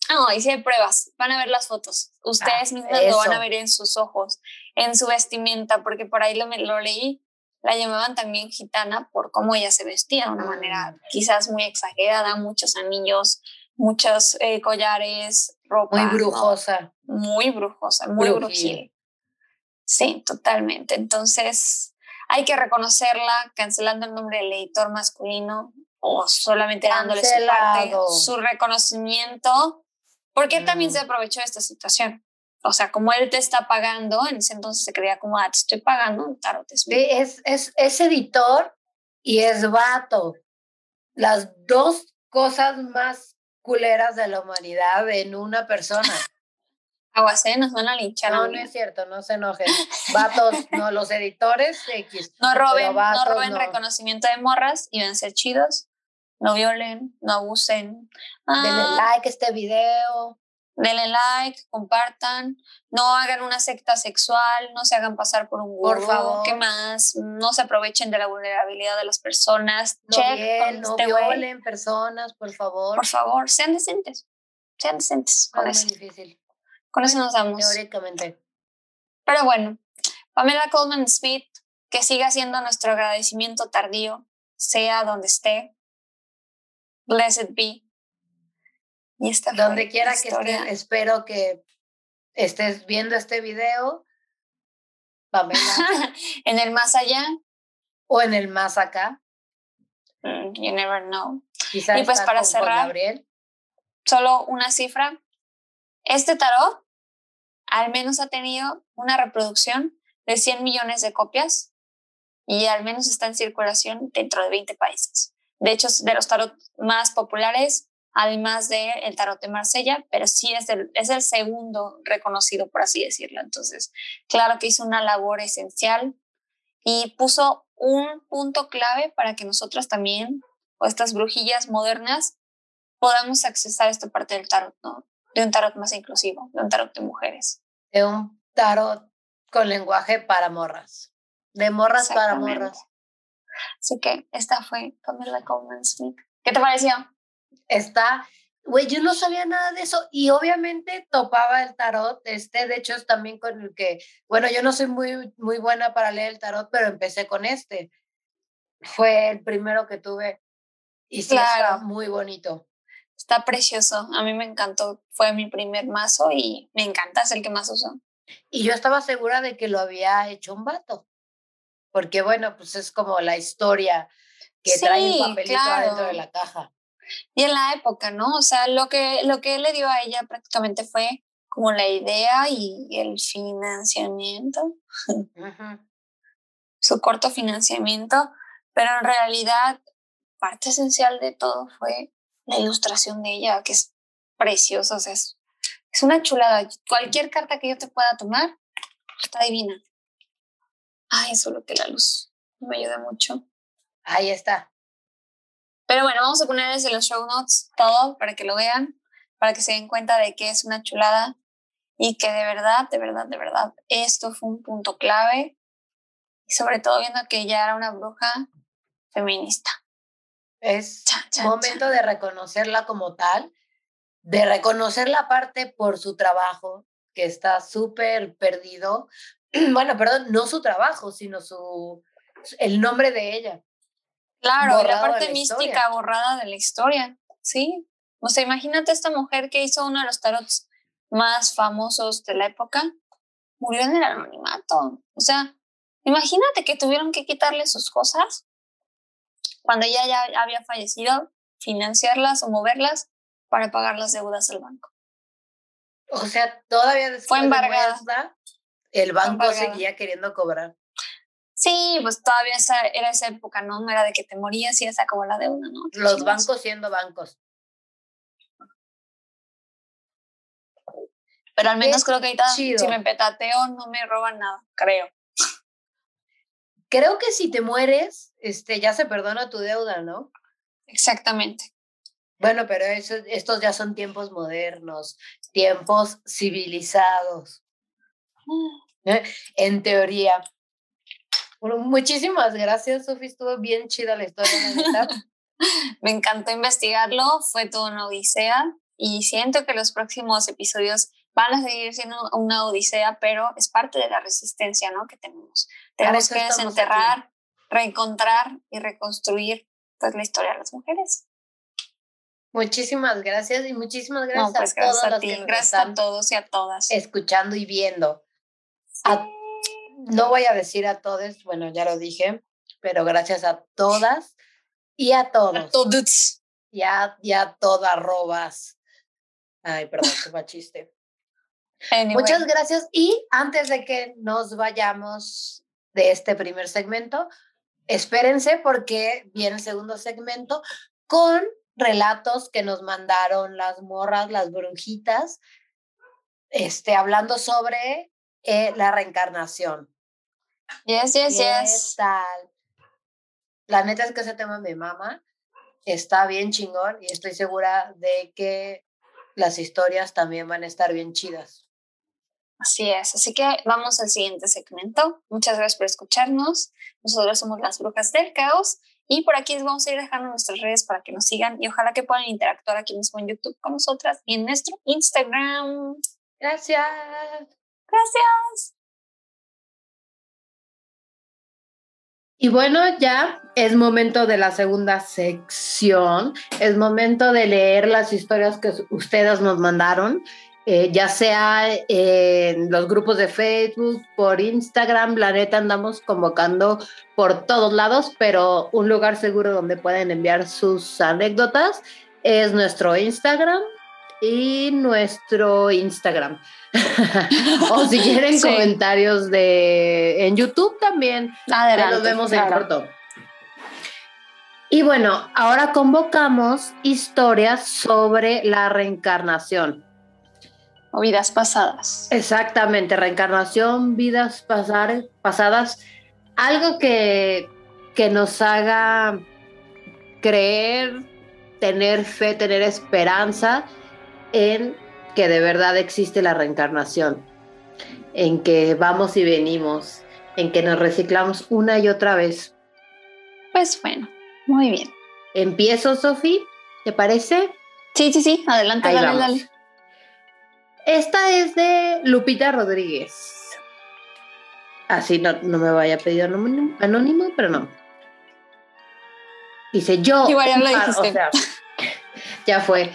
No, hay pruebas, van a ver las fotos. Ustedes ah, mismos lo van a ver en sus ojos, en su vestimenta, porque por ahí lo, lo leí. La llamaban también gitana por cómo ella se vestía de una manera mm. quizás muy exagerada, muchos anillos, muchos eh, collares, ropa. Muy brujosa. Muy brujosa, muy brujil. Sí, totalmente. Entonces, hay que reconocerla cancelando el nombre del editor masculino o solamente dándole su, su reconocimiento porque él también se mm. aprovechó de esta situación. o sea, como él te está pagando, en ese entonces se creía como, ah, te estoy pagando un tarot es, es, es editor y es vato. Las dos cosas más culeras de la humanidad en una persona. Aguacé, nos van a linchar. No, no es cierto, no se enojen. Vatos, no, los editores X. No roben, no roben reconocimiento de morras y van a ser chidos. No violen, no abusen. Denle ah. like a este video denle like, compartan, no hagan una secta sexual, no se hagan pasar por un gurú, por favor. ¿qué más? No se aprovechen de la vulnerabilidad de las personas. No, bien, no este violen personas, por favor. Por favor, sean decentes. Sean decentes con eso. Muy difícil. Con eso nos damos. Teóricamente. Pero bueno, Pamela Coleman Smith, que siga siendo nuestro agradecimiento tardío, sea donde esté. Blessed be. Y Donde quiera que estés, espero que estés viendo este video. Pamela. en el más allá. O en el más acá. Mm, you never know. y pues para cerrar, solo una cifra. Este tarot al menos ha tenido una reproducción de 100 millones de copias y al menos está en circulación dentro de 20 países. De hecho, de los tarot más populares, además de el tarot de Marsella, pero sí es el, es el segundo reconocido, por así decirlo. Entonces, claro que hizo una labor esencial y puso un punto clave para que nosotros también, o estas brujillas modernas, podamos accesar esta parte del tarot, ¿no? De un tarot más inclusivo, de un tarot de mujeres. De un tarot con lenguaje para morras. De morras para morras. Así que esta fue Pamela Coleman Smith. ¿Qué te pareció? Está, güey, yo no sabía nada de eso y obviamente topaba el tarot, este, de hecho es también con el que, bueno, yo no soy muy, muy buena para leer el tarot, pero empecé con este. Fue el primero que tuve y sí está muy bonito. Está precioso, a mí me encantó, fue mi primer mazo y me encanta, es el que más uso. Y yo estaba segura de que lo había hecho un vato, porque bueno, pues es como la historia que trae un papelito adentro de la caja. Y en la época, ¿no? O sea, lo que, lo que él le dio a ella prácticamente fue como la idea y el financiamiento, su corto financiamiento, pero en realidad parte esencial de todo fue la ilustración de ella, que es preciosa, o sea, es, es una chulada. Cualquier carta que yo te pueda tomar está divina. Ay, solo que la luz me ayuda mucho. Ahí está. Pero bueno, vamos a ponerles en los show notes todo para que lo vean, para que se den cuenta de que es una chulada y que de verdad, de verdad, de verdad, esto fue un punto clave. Y sobre todo viendo que ella era una bruja feminista. Es momento de reconocerla como tal, de reconocer la parte por su trabajo, que está súper perdido. Bueno, perdón, no su trabajo, sino su el nombre de ella. Claro, la parte mística borrada de la historia, sí. O sea, imagínate esta mujer que hizo uno de los tarots más famosos de la época, murió en el anonimato. O sea, imagínate que tuvieron que quitarle sus cosas cuando ella ya había fallecido, financiarlas o moverlas para pagar las deudas del banco. O sea, todavía después Fue embargada. el banco seguía queriendo cobrar. Sí, pues todavía esa, era esa época, ¿no? No era de que te morías y se acabó la deuda, ¿no? Los bancos siendo bancos. Pero al menos creo que ahorita si me petateo no me roban nada, creo. Creo que si te mueres, este, ya se perdona tu deuda, ¿no? Exactamente. Bueno, pero eso, estos ya son tiempos modernos, tiempos civilizados. Mm. En teoría. Bueno, muchísimas gracias, Sofi. Estuvo bien chida la historia, Me encantó investigarlo, fue toda una odisea y siento que los próximos episodios van a seguir siendo una odisea, pero es parte de la resistencia ¿no? que tenemos. Tenemos que desenterrar, reencontrar y reconstruir pues, la historia de las mujeres. Muchísimas gracias y muchísimas gracias a pues, todos a ti, gracias a todos y a todas. Escuchando y viendo no voy a decir a todos, bueno, ya lo dije, pero gracias a todas y a todos. A todos. Y a, todas robas. Ay, perdón, qué chiste. Muchas gracias. Y antes de que nos vayamos de este primer segmento, espérense porque viene el segundo segmento con relatos que nos mandaron las morras, las brujitas, este, hablando sobre eh, la reencarnación. Yes, yes, yes. Tal? La neta es que ese tema mi mamá está bien chingón y estoy segura de que las historias también van a estar bien chidas. Así es, así que vamos al siguiente segmento. Muchas gracias por escucharnos. Nosotros somos las brujas del caos y por aquí les vamos a ir dejando nuestras redes para que nos sigan y ojalá que puedan interactuar aquí mismo en YouTube con nosotras y en nuestro Instagram. Gracias. Gracias. Y bueno, ya es momento de la segunda sección. Es momento de leer las historias que ustedes nos mandaron, eh, ya sea en los grupos de Facebook, por Instagram. La neta andamos convocando por todos lados, pero un lugar seguro donde pueden enviar sus anécdotas es nuestro Instagram y nuestro Instagram. o si quieren comentarios de en YouTube también. Adelante, los vemos en corto. Y bueno, ahora convocamos historias sobre la reencarnación. O vidas pasadas. Exactamente, reencarnación, vidas pasar, pasadas. Algo que, que nos haga creer, tener fe, tener esperanza en que de verdad existe la reencarnación, en que vamos y venimos, en que nos reciclamos una y otra vez. Pues bueno, muy bien. Empiezo, Sofi, ¿te parece? Sí, sí, sí, adelante, dale, dale. Esta es de Lupita Rodríguez. Así no, no me vaya a pedir anónimo, anónimo, pero no. Dice yo. Igual ya lo dijiste. ya fue.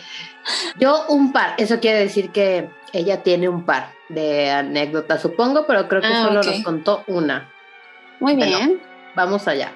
Yo un par, eso quiere decir que ella tiene un par de anécdotas, supongo, pero creo que ah, solo nos contó una. Muy bien. vamos allá.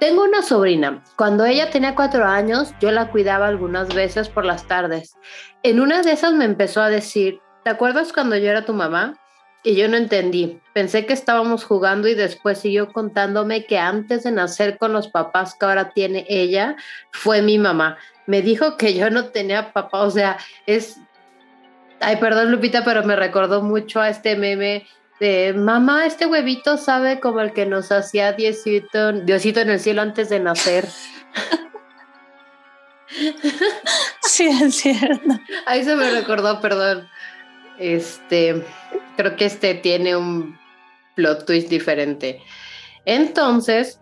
Tengo una sobrina. Cuando ella tenía cuatro años, yo la cuidaba algunas veces por las tardes. En una de esas me empezó a decir, ¿te acuerdas cuando yo era tu mamá? Y yo no entendí. Pensé que estábamos jugando y después siguió contándome que antes de nacer con los papás que ahora tiene ella, fue mi mamá me dijo que yo no tenía papá, o sea, es, ay, perdón Lupita, pero me recordó mucho a este meme de, mamá, este huevito sabe como el que nos hacía Diosito, Diosito en el cielo antes de nacer. Sí, es cierto. Ahí se me recordó, perdón. Este, creo que este tiene un plot twist diferente. Entonces,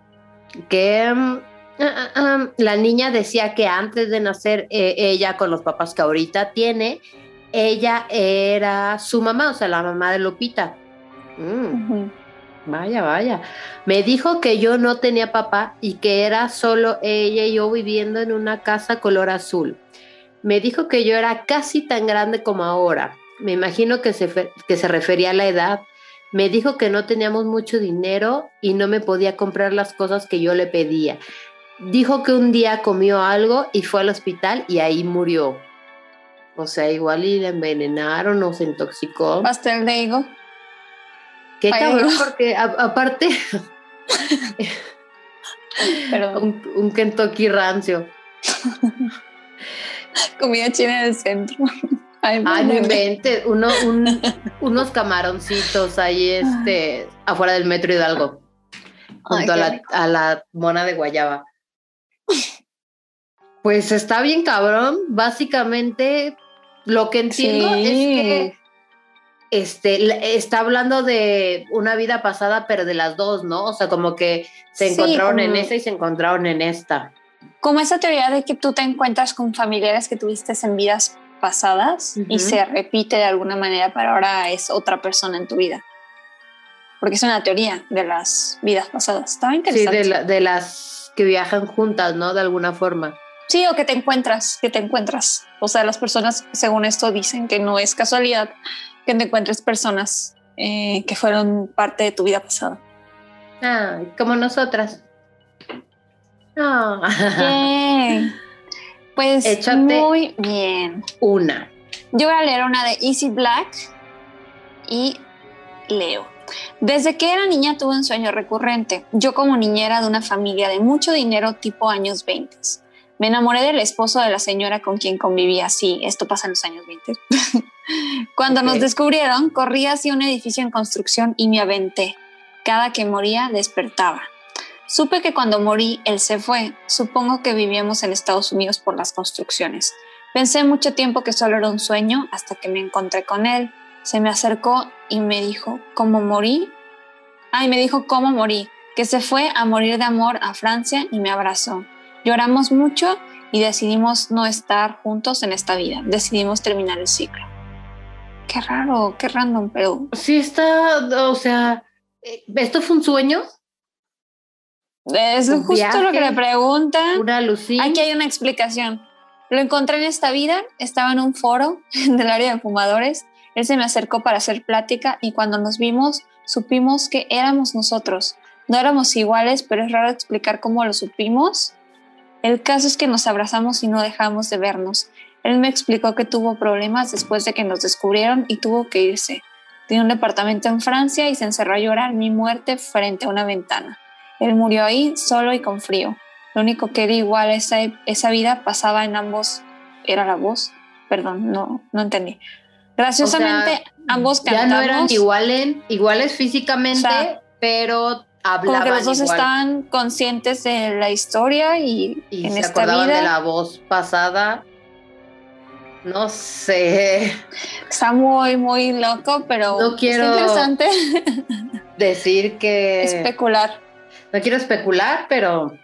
que Ah, ah, ah, la niña decía que antes de nacer eh, ella con los papás que ahorita tiene, ella era su mamá, o sea, la mamá de Lupita. Mm. Vaya, vaya. Me dijo que yo no tenía papá y que era solo ella y yo viviendo en una casa color azul. Me dijo que yo era casi tan grande como ahora. Me imagino que se, que se refería a la edad. Me dijo que no teníamos mucho dinero y no me podía comprar las cosas que yo le pedía dijo que un día comió algo y fue al hospital y ahí murió. O sea, igual y le envenenaron o se intoxicó. Pastel de higo. Qué cabrón, porque aparte. un, un, Kentucky rancio. Comida china del centro. Ay, no inventes. Uno, unos camaroncitos ahí este, afuera del metro Hidalgo. Junto a, la, a la mona de guayaba. Pues está bien cabrón. Básicamente, lo que entiendo es que este, está hablando de una vida pasada, pero de las dos, ¿no? O sea, como que se encontraron en esa y se encontraron en esta. Como esa teoría de que tú te encuentras con familiares que tuviste en vidas pasadas y se repite de alguna manera, pero ahora es otra persona en tu vida. Porque es una teoría de las vidas pasadas. Estaba interesante. Sí, de, de las que viajan juntas, ¿no? De alguna forma. Sí, o que te encuentras, que te encuentras. O sea, las personas, según esto, dicen que no es casualidad que te encuentres personas eh, que fueron parte de tu vida pasada. Ah, como nosotras. Ah. Pues muy bien. Una. Yo voy a leer una de Easy Black y leo. Desde que era niña tuve un sueño recurrente. Yo como niñera de una familia de mucho dinero tipo años 20. Me enamoré del esposo de la señora con quien convivía. Sí, esto pasa en los años 20. Cuando nos descubrieron, corrí hacia un edificio en construcción y me aventé. Cada que moría despertaba. Supe que cuando morí él se fue. Supongo que vivíamos en Estados Unidos por las construcciones. Pensé mucho tiempo que solo era un sueño hasta que me encontré con él. Se me acercó y me dijo, ¿cómo morí? Ay, me dijo, ¿cómo morí? Que se fue a morir de amor a Francia y me abrazó. Lloramos mucho y decidimos no estar juntos en esta vida. Decidimos terminar el ciclo. Qué raro, qué random, pero... Sí está, o sea, eh, ¿esto fue un sueño? Es justo lo que le preguntan. Una. Aquí hay una explicación. Lo encontré en esta vida, estaba en un foro del área de fumadores. Él se me acercó para hacer plática y cuando nos vimos supimos que éramos nosotros. No éramos iguales, pero es raro explicar cómo lo supimos. El caso es que nos abrazamos y no dejamos de vernos. Él me explicó que tuvo problemas después de que nos descubrieron y tuvo que irse. Tiene un departamento en Francia y se encerró a llorar mi muerte frente a una ventana. Él murió ahí solo y con frío. Lo único que era igual esa, esa vida pasaba en ambos. Era la voz. Perdón, no, no entendí. Graciosamente, ambos cantamos. Ya no eran iguales, iguales físicamente, pero hablaban Como que los dos estaban conscientes de la historia y, y en se esta acordaban vida. de la voz pasada. No sé. Está muy, muy loco, pero No quiero- está interesante Decir que. especular. No quiero especular, pero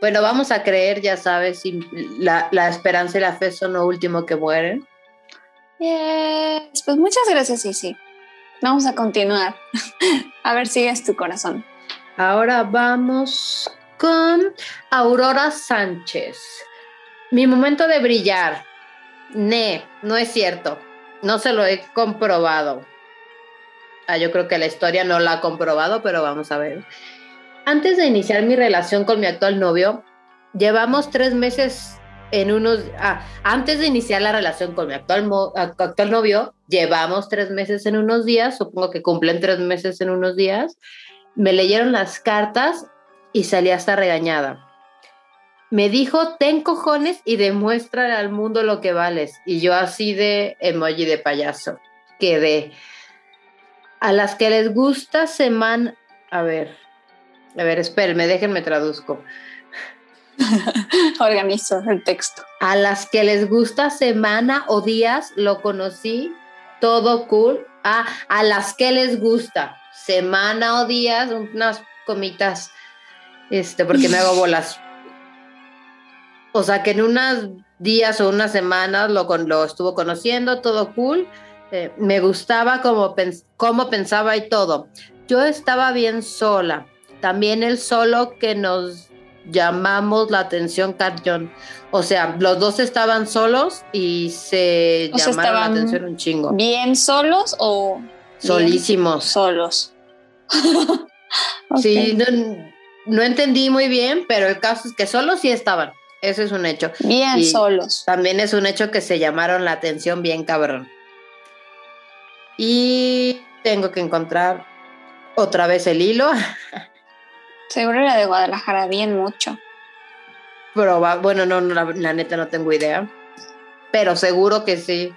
bueno, vamos a creer, ya sabes, la, la esperanza y la fe son lo último que mueren. Yes. Pues muchas gracias, Isi. Vamos a continuar. a ver, sigues tu corazón. Ahora vamos con Aurora Sánchez. Mi momento de brillar. Ne, no es cierto. No se lo he comprobado. Ah, yo creo que la historia no la ha comprobado, pero vamos a ver. Antes de iniciar mi relación con mi actual novio, llevamos tres meses en unos... Ah, antes de iniciar la relación con mi actual, mo- ac- actual novio, llevamos tres meses en unos días, supongo que cumplen tres meses en unos días. Me leyeron las cartas y salí hasta regañada. Me dijo, ten cojones y demuestra al mundo lo que vales. Y yo así de emoji de payaso. Quedé. A las que les gusta semana... A ver, a ver, espérenme, déjenme traduzco. Organizo el texto. A las que les gusta semana o días, lo conocí, todo cool. Ah, a las que les gusta semana o días, unas comitas, este, porque me hago bolas. O sea, que en unos días o unas semanas lo, con, lo estuvo conociendo, todo cool. Eh, me gustaba como, pens cómo pensaba y todo. Yo estaba bien sola. También el solo que nos llamamos la atención cañón. O sea, los dos estaban solos y se O sea, llamaron la atención un chingo. ¿Bien solos o Solísimos. solos? Sí, no, no entendí muy bien, pero el caso es que solos sí estaban. Eso es un hecho. Bien y- solos. También es un hecho que se llamaron la atención bien cabrón. Y tengo que encontrar otra vez el hilo. Seguro era de Guadalajara, bien mucho. Proba bueno, no, no, la, la neta no tengo idea. Pero seguro que sí.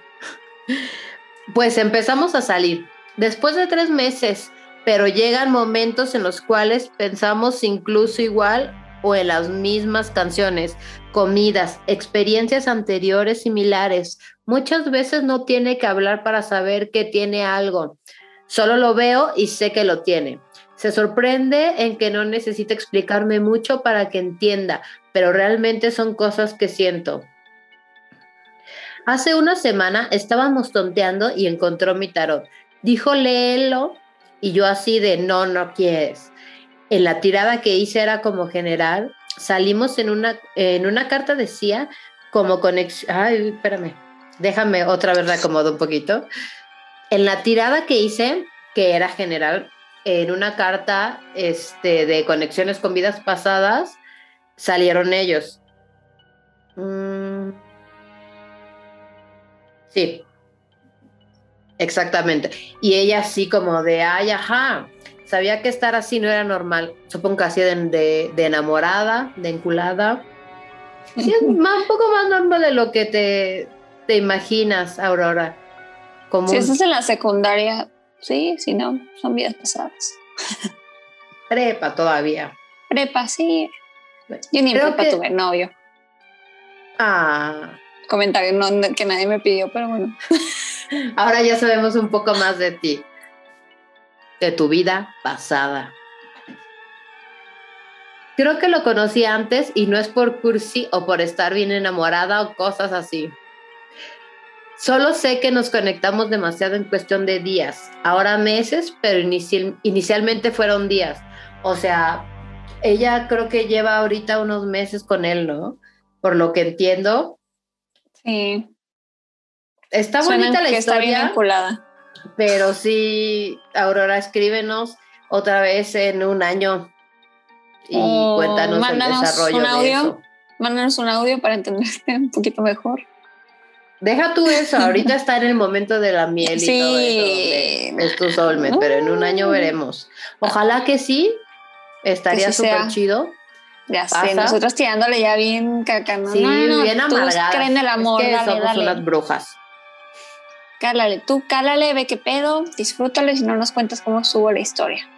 Pues empezamos a salir. Después de tres meses, pero llegan momentos en los cuales pensamos incluso igual o en las mismas canciones, comidas, experiencias anteriores similares. Muchas veces no tiene que hablar para saber que tiene algo. Solo lo veo y sé que lo tiene. Se sorprende en que no necesita explicarme mucho para que entienda, pero realmente son cosas que siento. Hace una semana estábamos tonteando y encontró mi tarot. Dijo léelo y yo así de no, no quieres. En la tirada que hice era como general. Salimos en una, en una carta decía como conexión. Ay, espérame. Déjame otra vez reacomodo un poquito. En la tirada que hice, que era general, en una carta este, de conexiones con vidas pasadas, salieron ellos. Mm. Sí. Exactamente. Y ella así como de, ay, ajá, sabía que estar así no era normal. Supongo que así de, enamorada, de enculada. Sí, es un poco más normal de lo que te, te imaginas, Aurora. Como si estás en la secundaria, sí, si no, son vidas pasadas. Prepa todavía. Prepa, sí. Yo ni en prepa tuve novio. Ah. Comentario que nadie me pidió, pero bueno. Ahora ya sabemos un poco más de ti, de tu vida pasada. Creo que lo conocí antes y no es por cursi o por estar bien enamorada o cosas así. Solo sé que nos conectamos demasiado en cuestión de días, ahora meses, pero inicialmente fueron días. O sea, ella creo que lleva ahorita unos meses con él, ¿no? Por lo que entiendo. Sí. Está bonita la historia. Está Pero sí, Aurora, escríbenos otra vez en un año y cuéntanos el desarrollo un audio, de eso. Mándanos un audio para entenderte un poquito mejor. Deja tú eso, ahorita está en el momento de la miel y todo eso. es tu soulmate, pero en un año veremos. Ojalá que sí, estaría súper chido. Ya sé, nosotros tirándole ya bien cacano. Sí, bien amargadas. creen el amor, es que somos unas brujas. Cálale, tú cálale, ve qué pedo, disfrútalo y si no nos cuentas cómo subo la historia.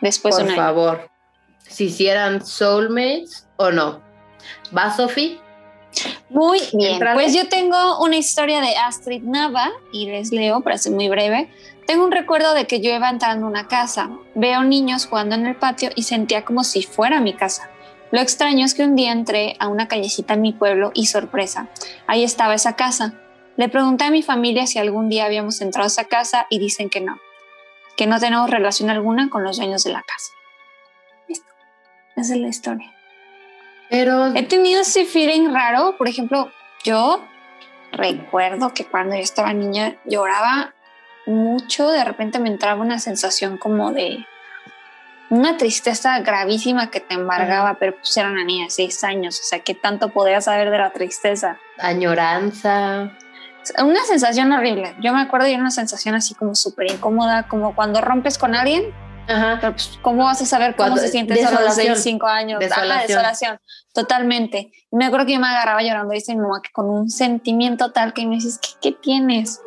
Después Por favor, si hicieran soulmates o no. ¿Va, Sofi? Muy bien, pues yo tengo una historia de Astrid Nava y les leo para ser muy breve. Tengo un recuerdo de que yo iba entrando a una casa, veo niños jugando en el patio y sentía como si fuera mi casa. Lo extraño es que un día entré a una callecita en mi pueblo y sorpresa, ahí estaba esa casa. Le pregunté a mi familia si algún día habíamos entrado a esa casa y dicen que no, que no tenemos relación alguna con los dueños de la casa. Listo, esa es la historia. Pero... He tenido ese feeling raro, por ejemplo, yo recuerdo que cuando yo estaba niña lloraba mucho, de repente me entraba una sensación como de una tristeza gravísima que te embargaba, pero pues era una niña de seis años, o sea, ¿qué tanto podía saber de la tristeza? Añoranza. Una sensación horrible. Yo me acuerdo de una sensación así como súper incómoda, como cuando rompes con alguien. Ajá. Pues, ¿Cómo vas a saber cómo se siente a los 6, 5 años? Desolación. desolación. Totalmente. Me acuerdo que yo me agarraba llorando y dice mi mamá que con un sentimiento tal que me dices, ¿qué, qué tienes?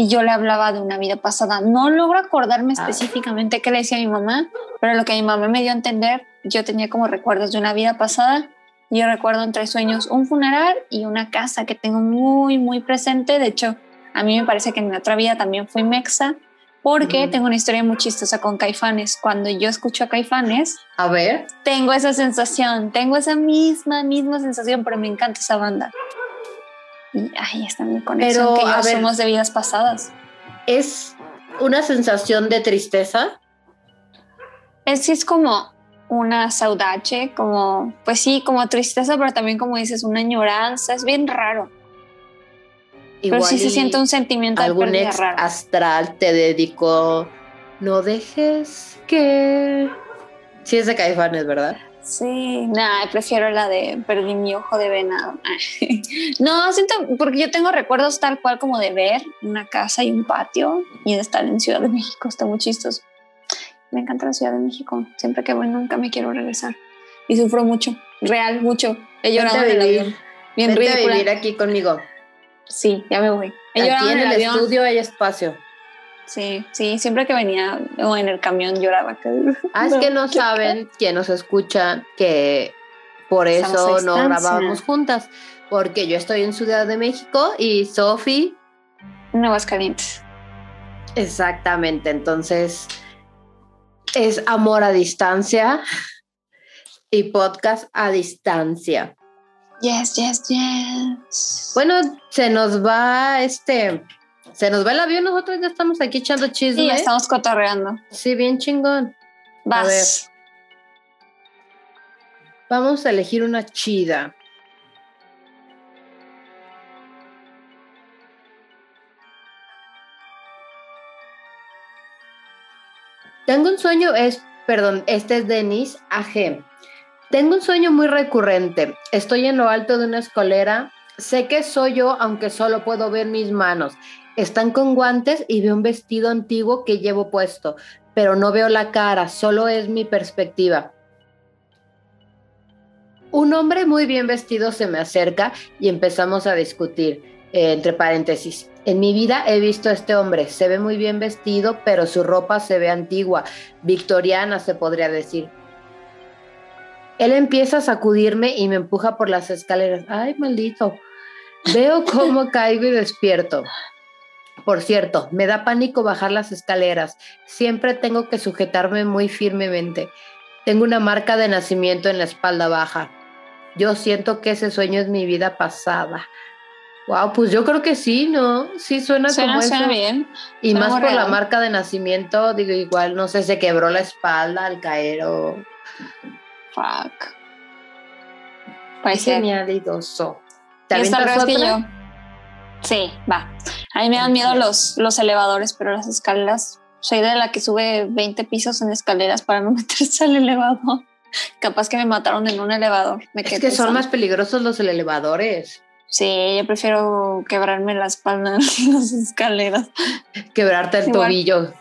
y yo le hablaba de una vida pasada. No logro acordarme ah. específicamente qué le decía a mi mamá, pero lo que mi mamá me dio a entender, yo tenía como recuerdos de una vida pasada. Yo recuerdo entre sueños un funeral y una casa que tengo muy, muy presente. De hecho, a mí me parece que en mi otra vida también fui mexa, porque tengo una historia muy chistosa con Caifanes. Cuando yo escucho a Caifanes, a ver, tengo esa sensación, tengo esa misma, misma sensación, pero me encanta esa banda. Y ahí está mi conexión que ya somos de vidas pasadas. ¿Es una sensación de tristeza? Es, es como una saudade, como, pues sí, como tristeza, pero también como dices, una añoranza, es bien raro. Pero sí se siente un sentimiento algún de ex astral te dedicó, no dejes que... Sí es de Caifanes, ¿verdad? Sí, nada, prefiero la de perdí mi ojo de venado. no, siento, porque yo tengo recuerdos tal cual como de ver una casa y un patio y de estar en Ciudad de México, está muy chistoso. Me encanta la Ciudad de México, siempre que voy nunca me quiero regresar. Y sufro mucho, real, mucho. He llorado en el avión. Bien Vente a vivir aquí conmigo. Sí, ya me voy. Aquí en, el, el estudio hay espacio. Sí, sí, siempre que venía o en el camión lloraba. Ah, es que no saben, quien nos escucha, que por eso no grabábamos juntas, porque yo estoy en Ciudad de México y Sofi... Nuevas Calientes. Exactamente, entonces es amor a distancia y podcast a distancia. Yes, yes, yes. Bueno, se nos va este se nos va el avión, nosotros ya estamos aquí echando chisme. Sí, estamos cotorreando. Sí, bien chingón. Vas. A ver. Vamos a elegir una chida. Tengo un sueño, es, perdón, este es Denis AG. Tengo un sueño muy recurrente. Estoy en lo alto de una escalera Sé que soy yo, aunque solo puedo ver mis manos. Están con guantes y veo un vestido antiguo que llevo puesto, pero no veo la cara, solo es mi perspectiva. Un hombre muy bien vestido se me acerca y empezamos a discutir, eh, entre paréntesis. En mi vida he visto a este hombre, se ve muy bien vestido, pero su ropa se ve antigua, victoriana se podría decir. Él empieza a sacudirme y me empuja por las escaleras. Ay, maldito. Veo cómo caigo y despierto. Por cierto, me da pánico bajar las escaleras. Siempre tengo que sujetarme muy firmemente. Tengo una marca de nacimiento en la espalda baja. Yo siento que ese sueño es mi vida pasada. Wow, pues yo creo que sí, ¿no? Sí suena, como suena bien. Y más por la marca de nacimiento, digo, igual, no sé, se quebró la espalda al caer o... Fuck. Puede Genialidoso. ¿Te avientas que yo? Sí, va. A mí me dan miedo los, los elevadores, pero las escaleras, soy de la que sube 20 pisos en escaleras para no meterse al elevador. Capaz que me mataron en un elevador. Me es que son más peligrosos los elevadores. Sí, yo prefiero quebrarme la espalda en las escaleras. Quebrarte el tobillo.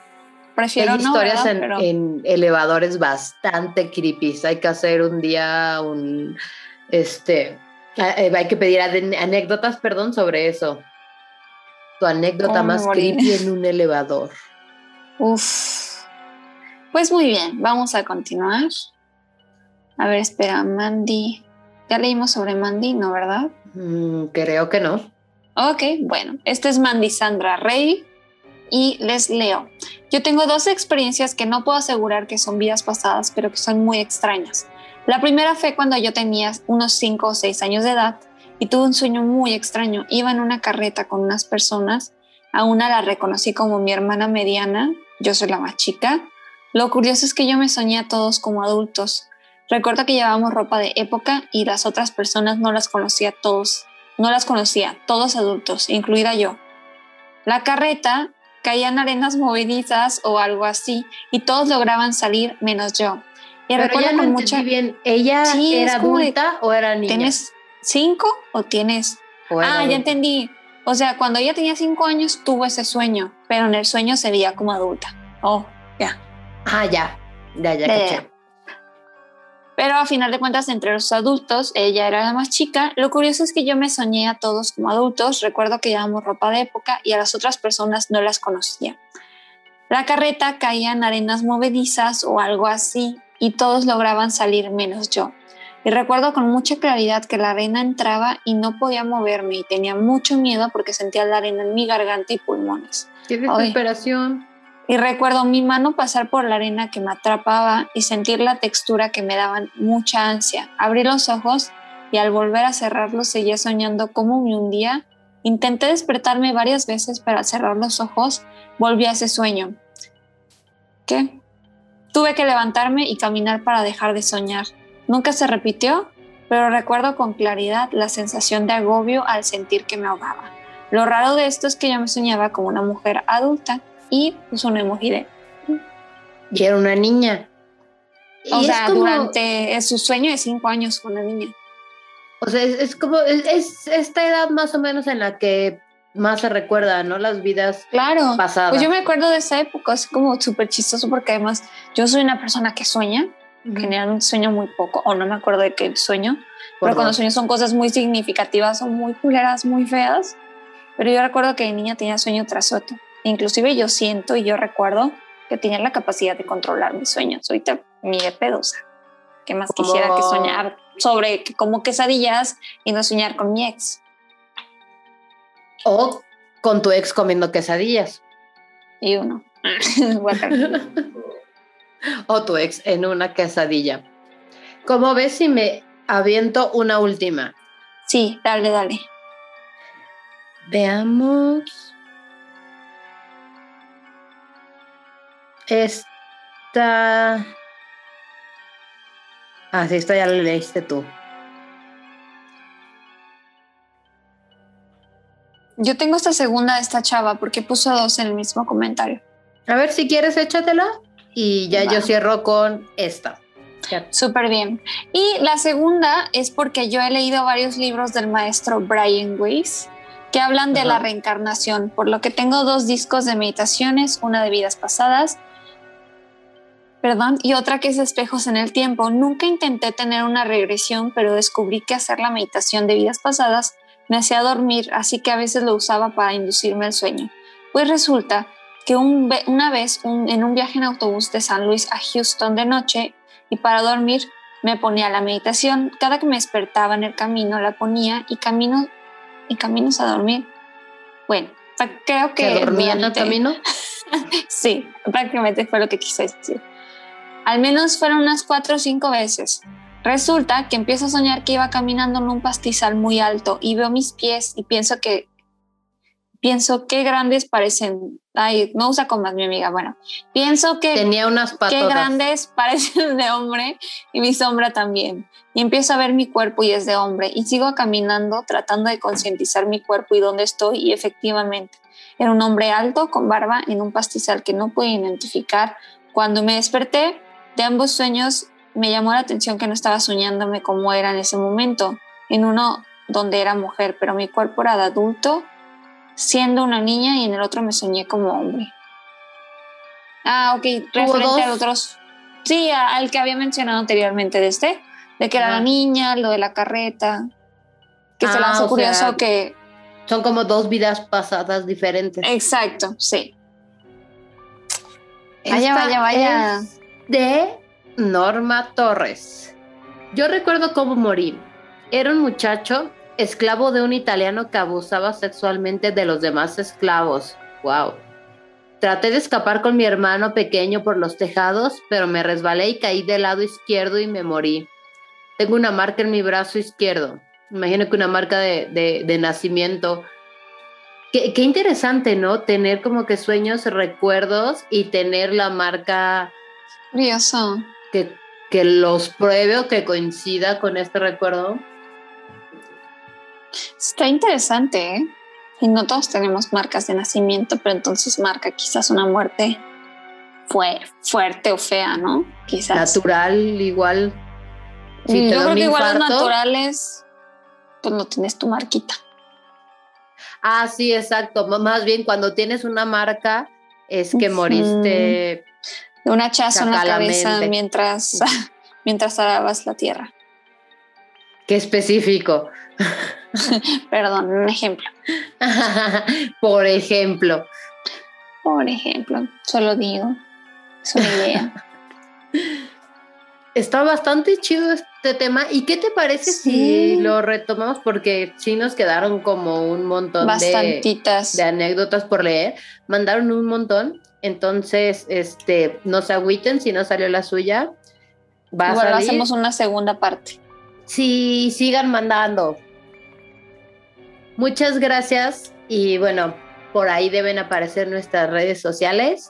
Prefiero Hay historias en, elevadores bastante creepy. Hay que hacer un día un este eh, hay que pedir anécdotas, perdón, sobre eso. Tu anécdota más creepy en un elevador. Uf. Pues muy bien, vamos a continuar. A ver, espera, Mandy. Ya leímos sobre Mandy, ¿no, verdad? Mm, creo que no. Ok, bueno, esta es Mandy Sandra Rey y les leo. Yo tengo dos experiencias que no puedo asegurar que son vidas pasadas, pero que son muy extrañas. La primera fue cuando yo tenía unos 5 o 6 años de edad y tuve un sueño muy extraño. Iba en una carreta con unas personas, a una la reconocí como mi hermana mediana, yo soy la más chica. Lo curioso es que yo me soñé a todos como adultos. Recuerdo que llevábamos ropa de época y las otras personas no las conocía todos, no las conocía, todos adultos, incluida yo. La carreta caía en arenas movedizas o algo así y todos lograban salir menos yo. Y Pero recuerdo con mucha bien, ¿ella era adulta o era niña? ¿Tienes cinco o tienes? ah, ya entendí. O sea, cuando ella tenía cinco años tuvo ese sueño, pero en el sueño se veía como adulta. Oh, ya. Ah, ya. Ya, ya, ya. Pero a final de cuentas, entre los adultos, ella era la más chica. Lo curioso es que yo me soñé a todos como adultos. Recuerdo que llevábamos ropa de época y a las otras personas no las conocía. La carreta caía en arenas movedizas o algo así y todos lograban salir menos yo. Y recuerdo con mucha claridad que la arena entraba y no podía moverme y tenía mucho miedo porque sentía la arena en mi garganta y pulmones. ¡Qué desesperación! Y recuerdo mi mano pasar por la arena que me atrapaba y sentir la textura que me daban mucha ansia. Abrí los ojos y al volver a cerrarlos seguía soñando cómo me hundía. Intenté despertarme varias veces, pero al cerrar los ojos volví a ese sueño. ¿Qué? Tuve que levantarme y caminar para dejar de soñar. Nunca se repitió, pero recuerdo con claridad la sensación de agobio al sentir que me ahogaba. Lo raro de esto es que yo me soñaba como una mujer adulta y puso un emoji de... Y era una niña. O sea, durante su sueño de cinco años con una niña. O sea, es, como, es, esta edad más o menos en la que más se recuerda, ¿no? Las vidas claro. pasadas. Pues yo me acuerdo de esa época, es como súper chistoso porque además yo soy una persona que sueña, generalmente sueño muy poco, o no me acuerdo de qué sueño, pero cuando sueño son cosas muy significativas, son muy culeras, muy feas, pero yo recuerdo que de niña tenía sueño tras otro. Inclusive yo siento y yo recuerdo que tenía la capacidad de controlar mis sueños. Ahorita mi de pedosa. ¿Qué más quisiera que soñar sobre como quesadillas y no soñar con mi ex? O con tu ex comiendo quesadillas. Y uno. o tu ex en una quesadilla. ¿Cómo ves si me aviento una última? Sí, dale, dale. Veamos. Esta. Ah, sí, esta ya la leíste tú. Yo tengo esta segunda de esta chava porque puso dos en el mismo comentario. A ver, si quieres, échatela y ya yo cierro con esta. Súper bien. Y la segunda es porque yo he leído varios libros del maestro Brian Weiss que hablan de la reencarnación, por lo que tengo dos discos de meditaciones, una de vidas pasadas, perdón, y otra que es espejos en el tiempo. Nunca intenté tener una regresión, pero descubrí que hacer la meditación de vidas pasadas me hacía dormir, así que a veces lo usaba para inducirme al sueño. Pues resulta que una vez en un viaje en autobús de San Luis a Houston de noche y para dormir me ponía la meditación. Cada que me despertaba en el camino la ponía y camino y caminos a dormir. Bueno, creo que... dormía en el camino? sí, prácticamente fue lo que quise decir. Al menos fueron unas cuatro o cinco veces. Resulta que empiezo a soñar que iba caminando en un pastizal muy alto y veo mis pies y pienso que pienso qué grandes parecen. Ay, no usa comas, mi amiga. Bueno, pienso que. Tenía unas patas. Qué grandes parecen de hombre y mi sombra también. Y empiezo a ver mi cuerpo y es de hombre. Y sigo caminando tratando de concientizar mi cuerpo y dónde estoy. Y efectivamente, era un hombre alto con barba en un pastizal que no pude identificar. Cuando me desperté de ambos sueños, me llamó la atención que no estaba soñándome como era en ese momento. En uno donde era mujer, pero mi cuerpo era de adulto siendo una niña y en el otro me soñé como hombre. Ah, ok, referente a otros. Sí, al que había mencionado anteriormente de este, de que era la niña, lo de la carreta, que se ah, hace curioso que... Son como dos vidas pasadas diferentes. Exacto, sí. Vaya, vaya, vaya. De Norma Torres. Yo recuerdo cómo morí. Era un muchacho esclavo de un italiano que abusaba sexualmente de los demás esclavos. Wow. Traté de escapar con mi hermano pequeño por los tejados, pero me resbalé y caí del lado izquierdo y me morí. Tengo una marca en mi brazo izquierdo. Imagino que una marca de, nacimiento. Qué, qué, interesante, ¿no? Tener como que sueños, recuerdos y tener la marca. Curioso. Que, que los pruebe o que coincida con este recuerdo. Está interesante, ¿eh? Y no todos tenemos marcas de nacimiento, pero entonces marca quizás una muerte fue fuerte o fea, ¿no? Quizás. Natural, igual. Si Yo creo que igual los naturales, pues no tienes tu marquita. Ah, sí, exacto. Más bien cuando tienes una marca es que moriste. Un hachazo en la cabeza mientras, mientras arabas la tierra. Qué específico. Perdón, un ejemplo. Por ejemplo. Por ejemplo, solo digo. Es una idea. Está bastante chido este tema. ¿Y qué te parece si lo retomamos? Porque sí nos quedaron como un montón de, de, anécdotas por leer. Mandaron un montón. Entonces, este, no se agüiten si no salió la suya. Va hacemos una segunda parte. Sí, sigan mandando. Muchas gracias y bueno, por ahí deben aparecer nuestras redes sociales.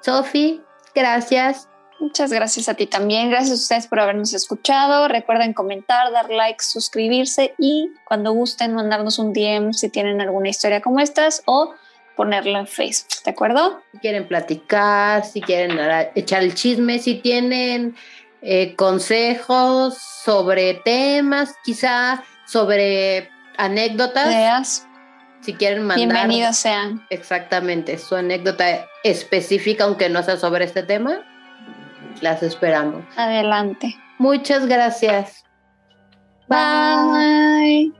Sofi, gracias. Muchas gracias a ti también. Gracias a ustedes por habernos escuchado. Recuerden comentar, dar like, suscribirse y cuando gusten mandarnos un DM si tienen alguna historia como estas o ponerlo en Facebook. ¿De acuerdo? Si quieren platicar, si quieren echar el chisme, si tienen eh, consejos sobre temas, quizá sobre anécdotas. Si quieren mandar. Bienvenidos sean. Exactamente, su anécdota específica, aunque no sea sobre este tema, las esperamos. Adelante. Muchas gracias. Bye.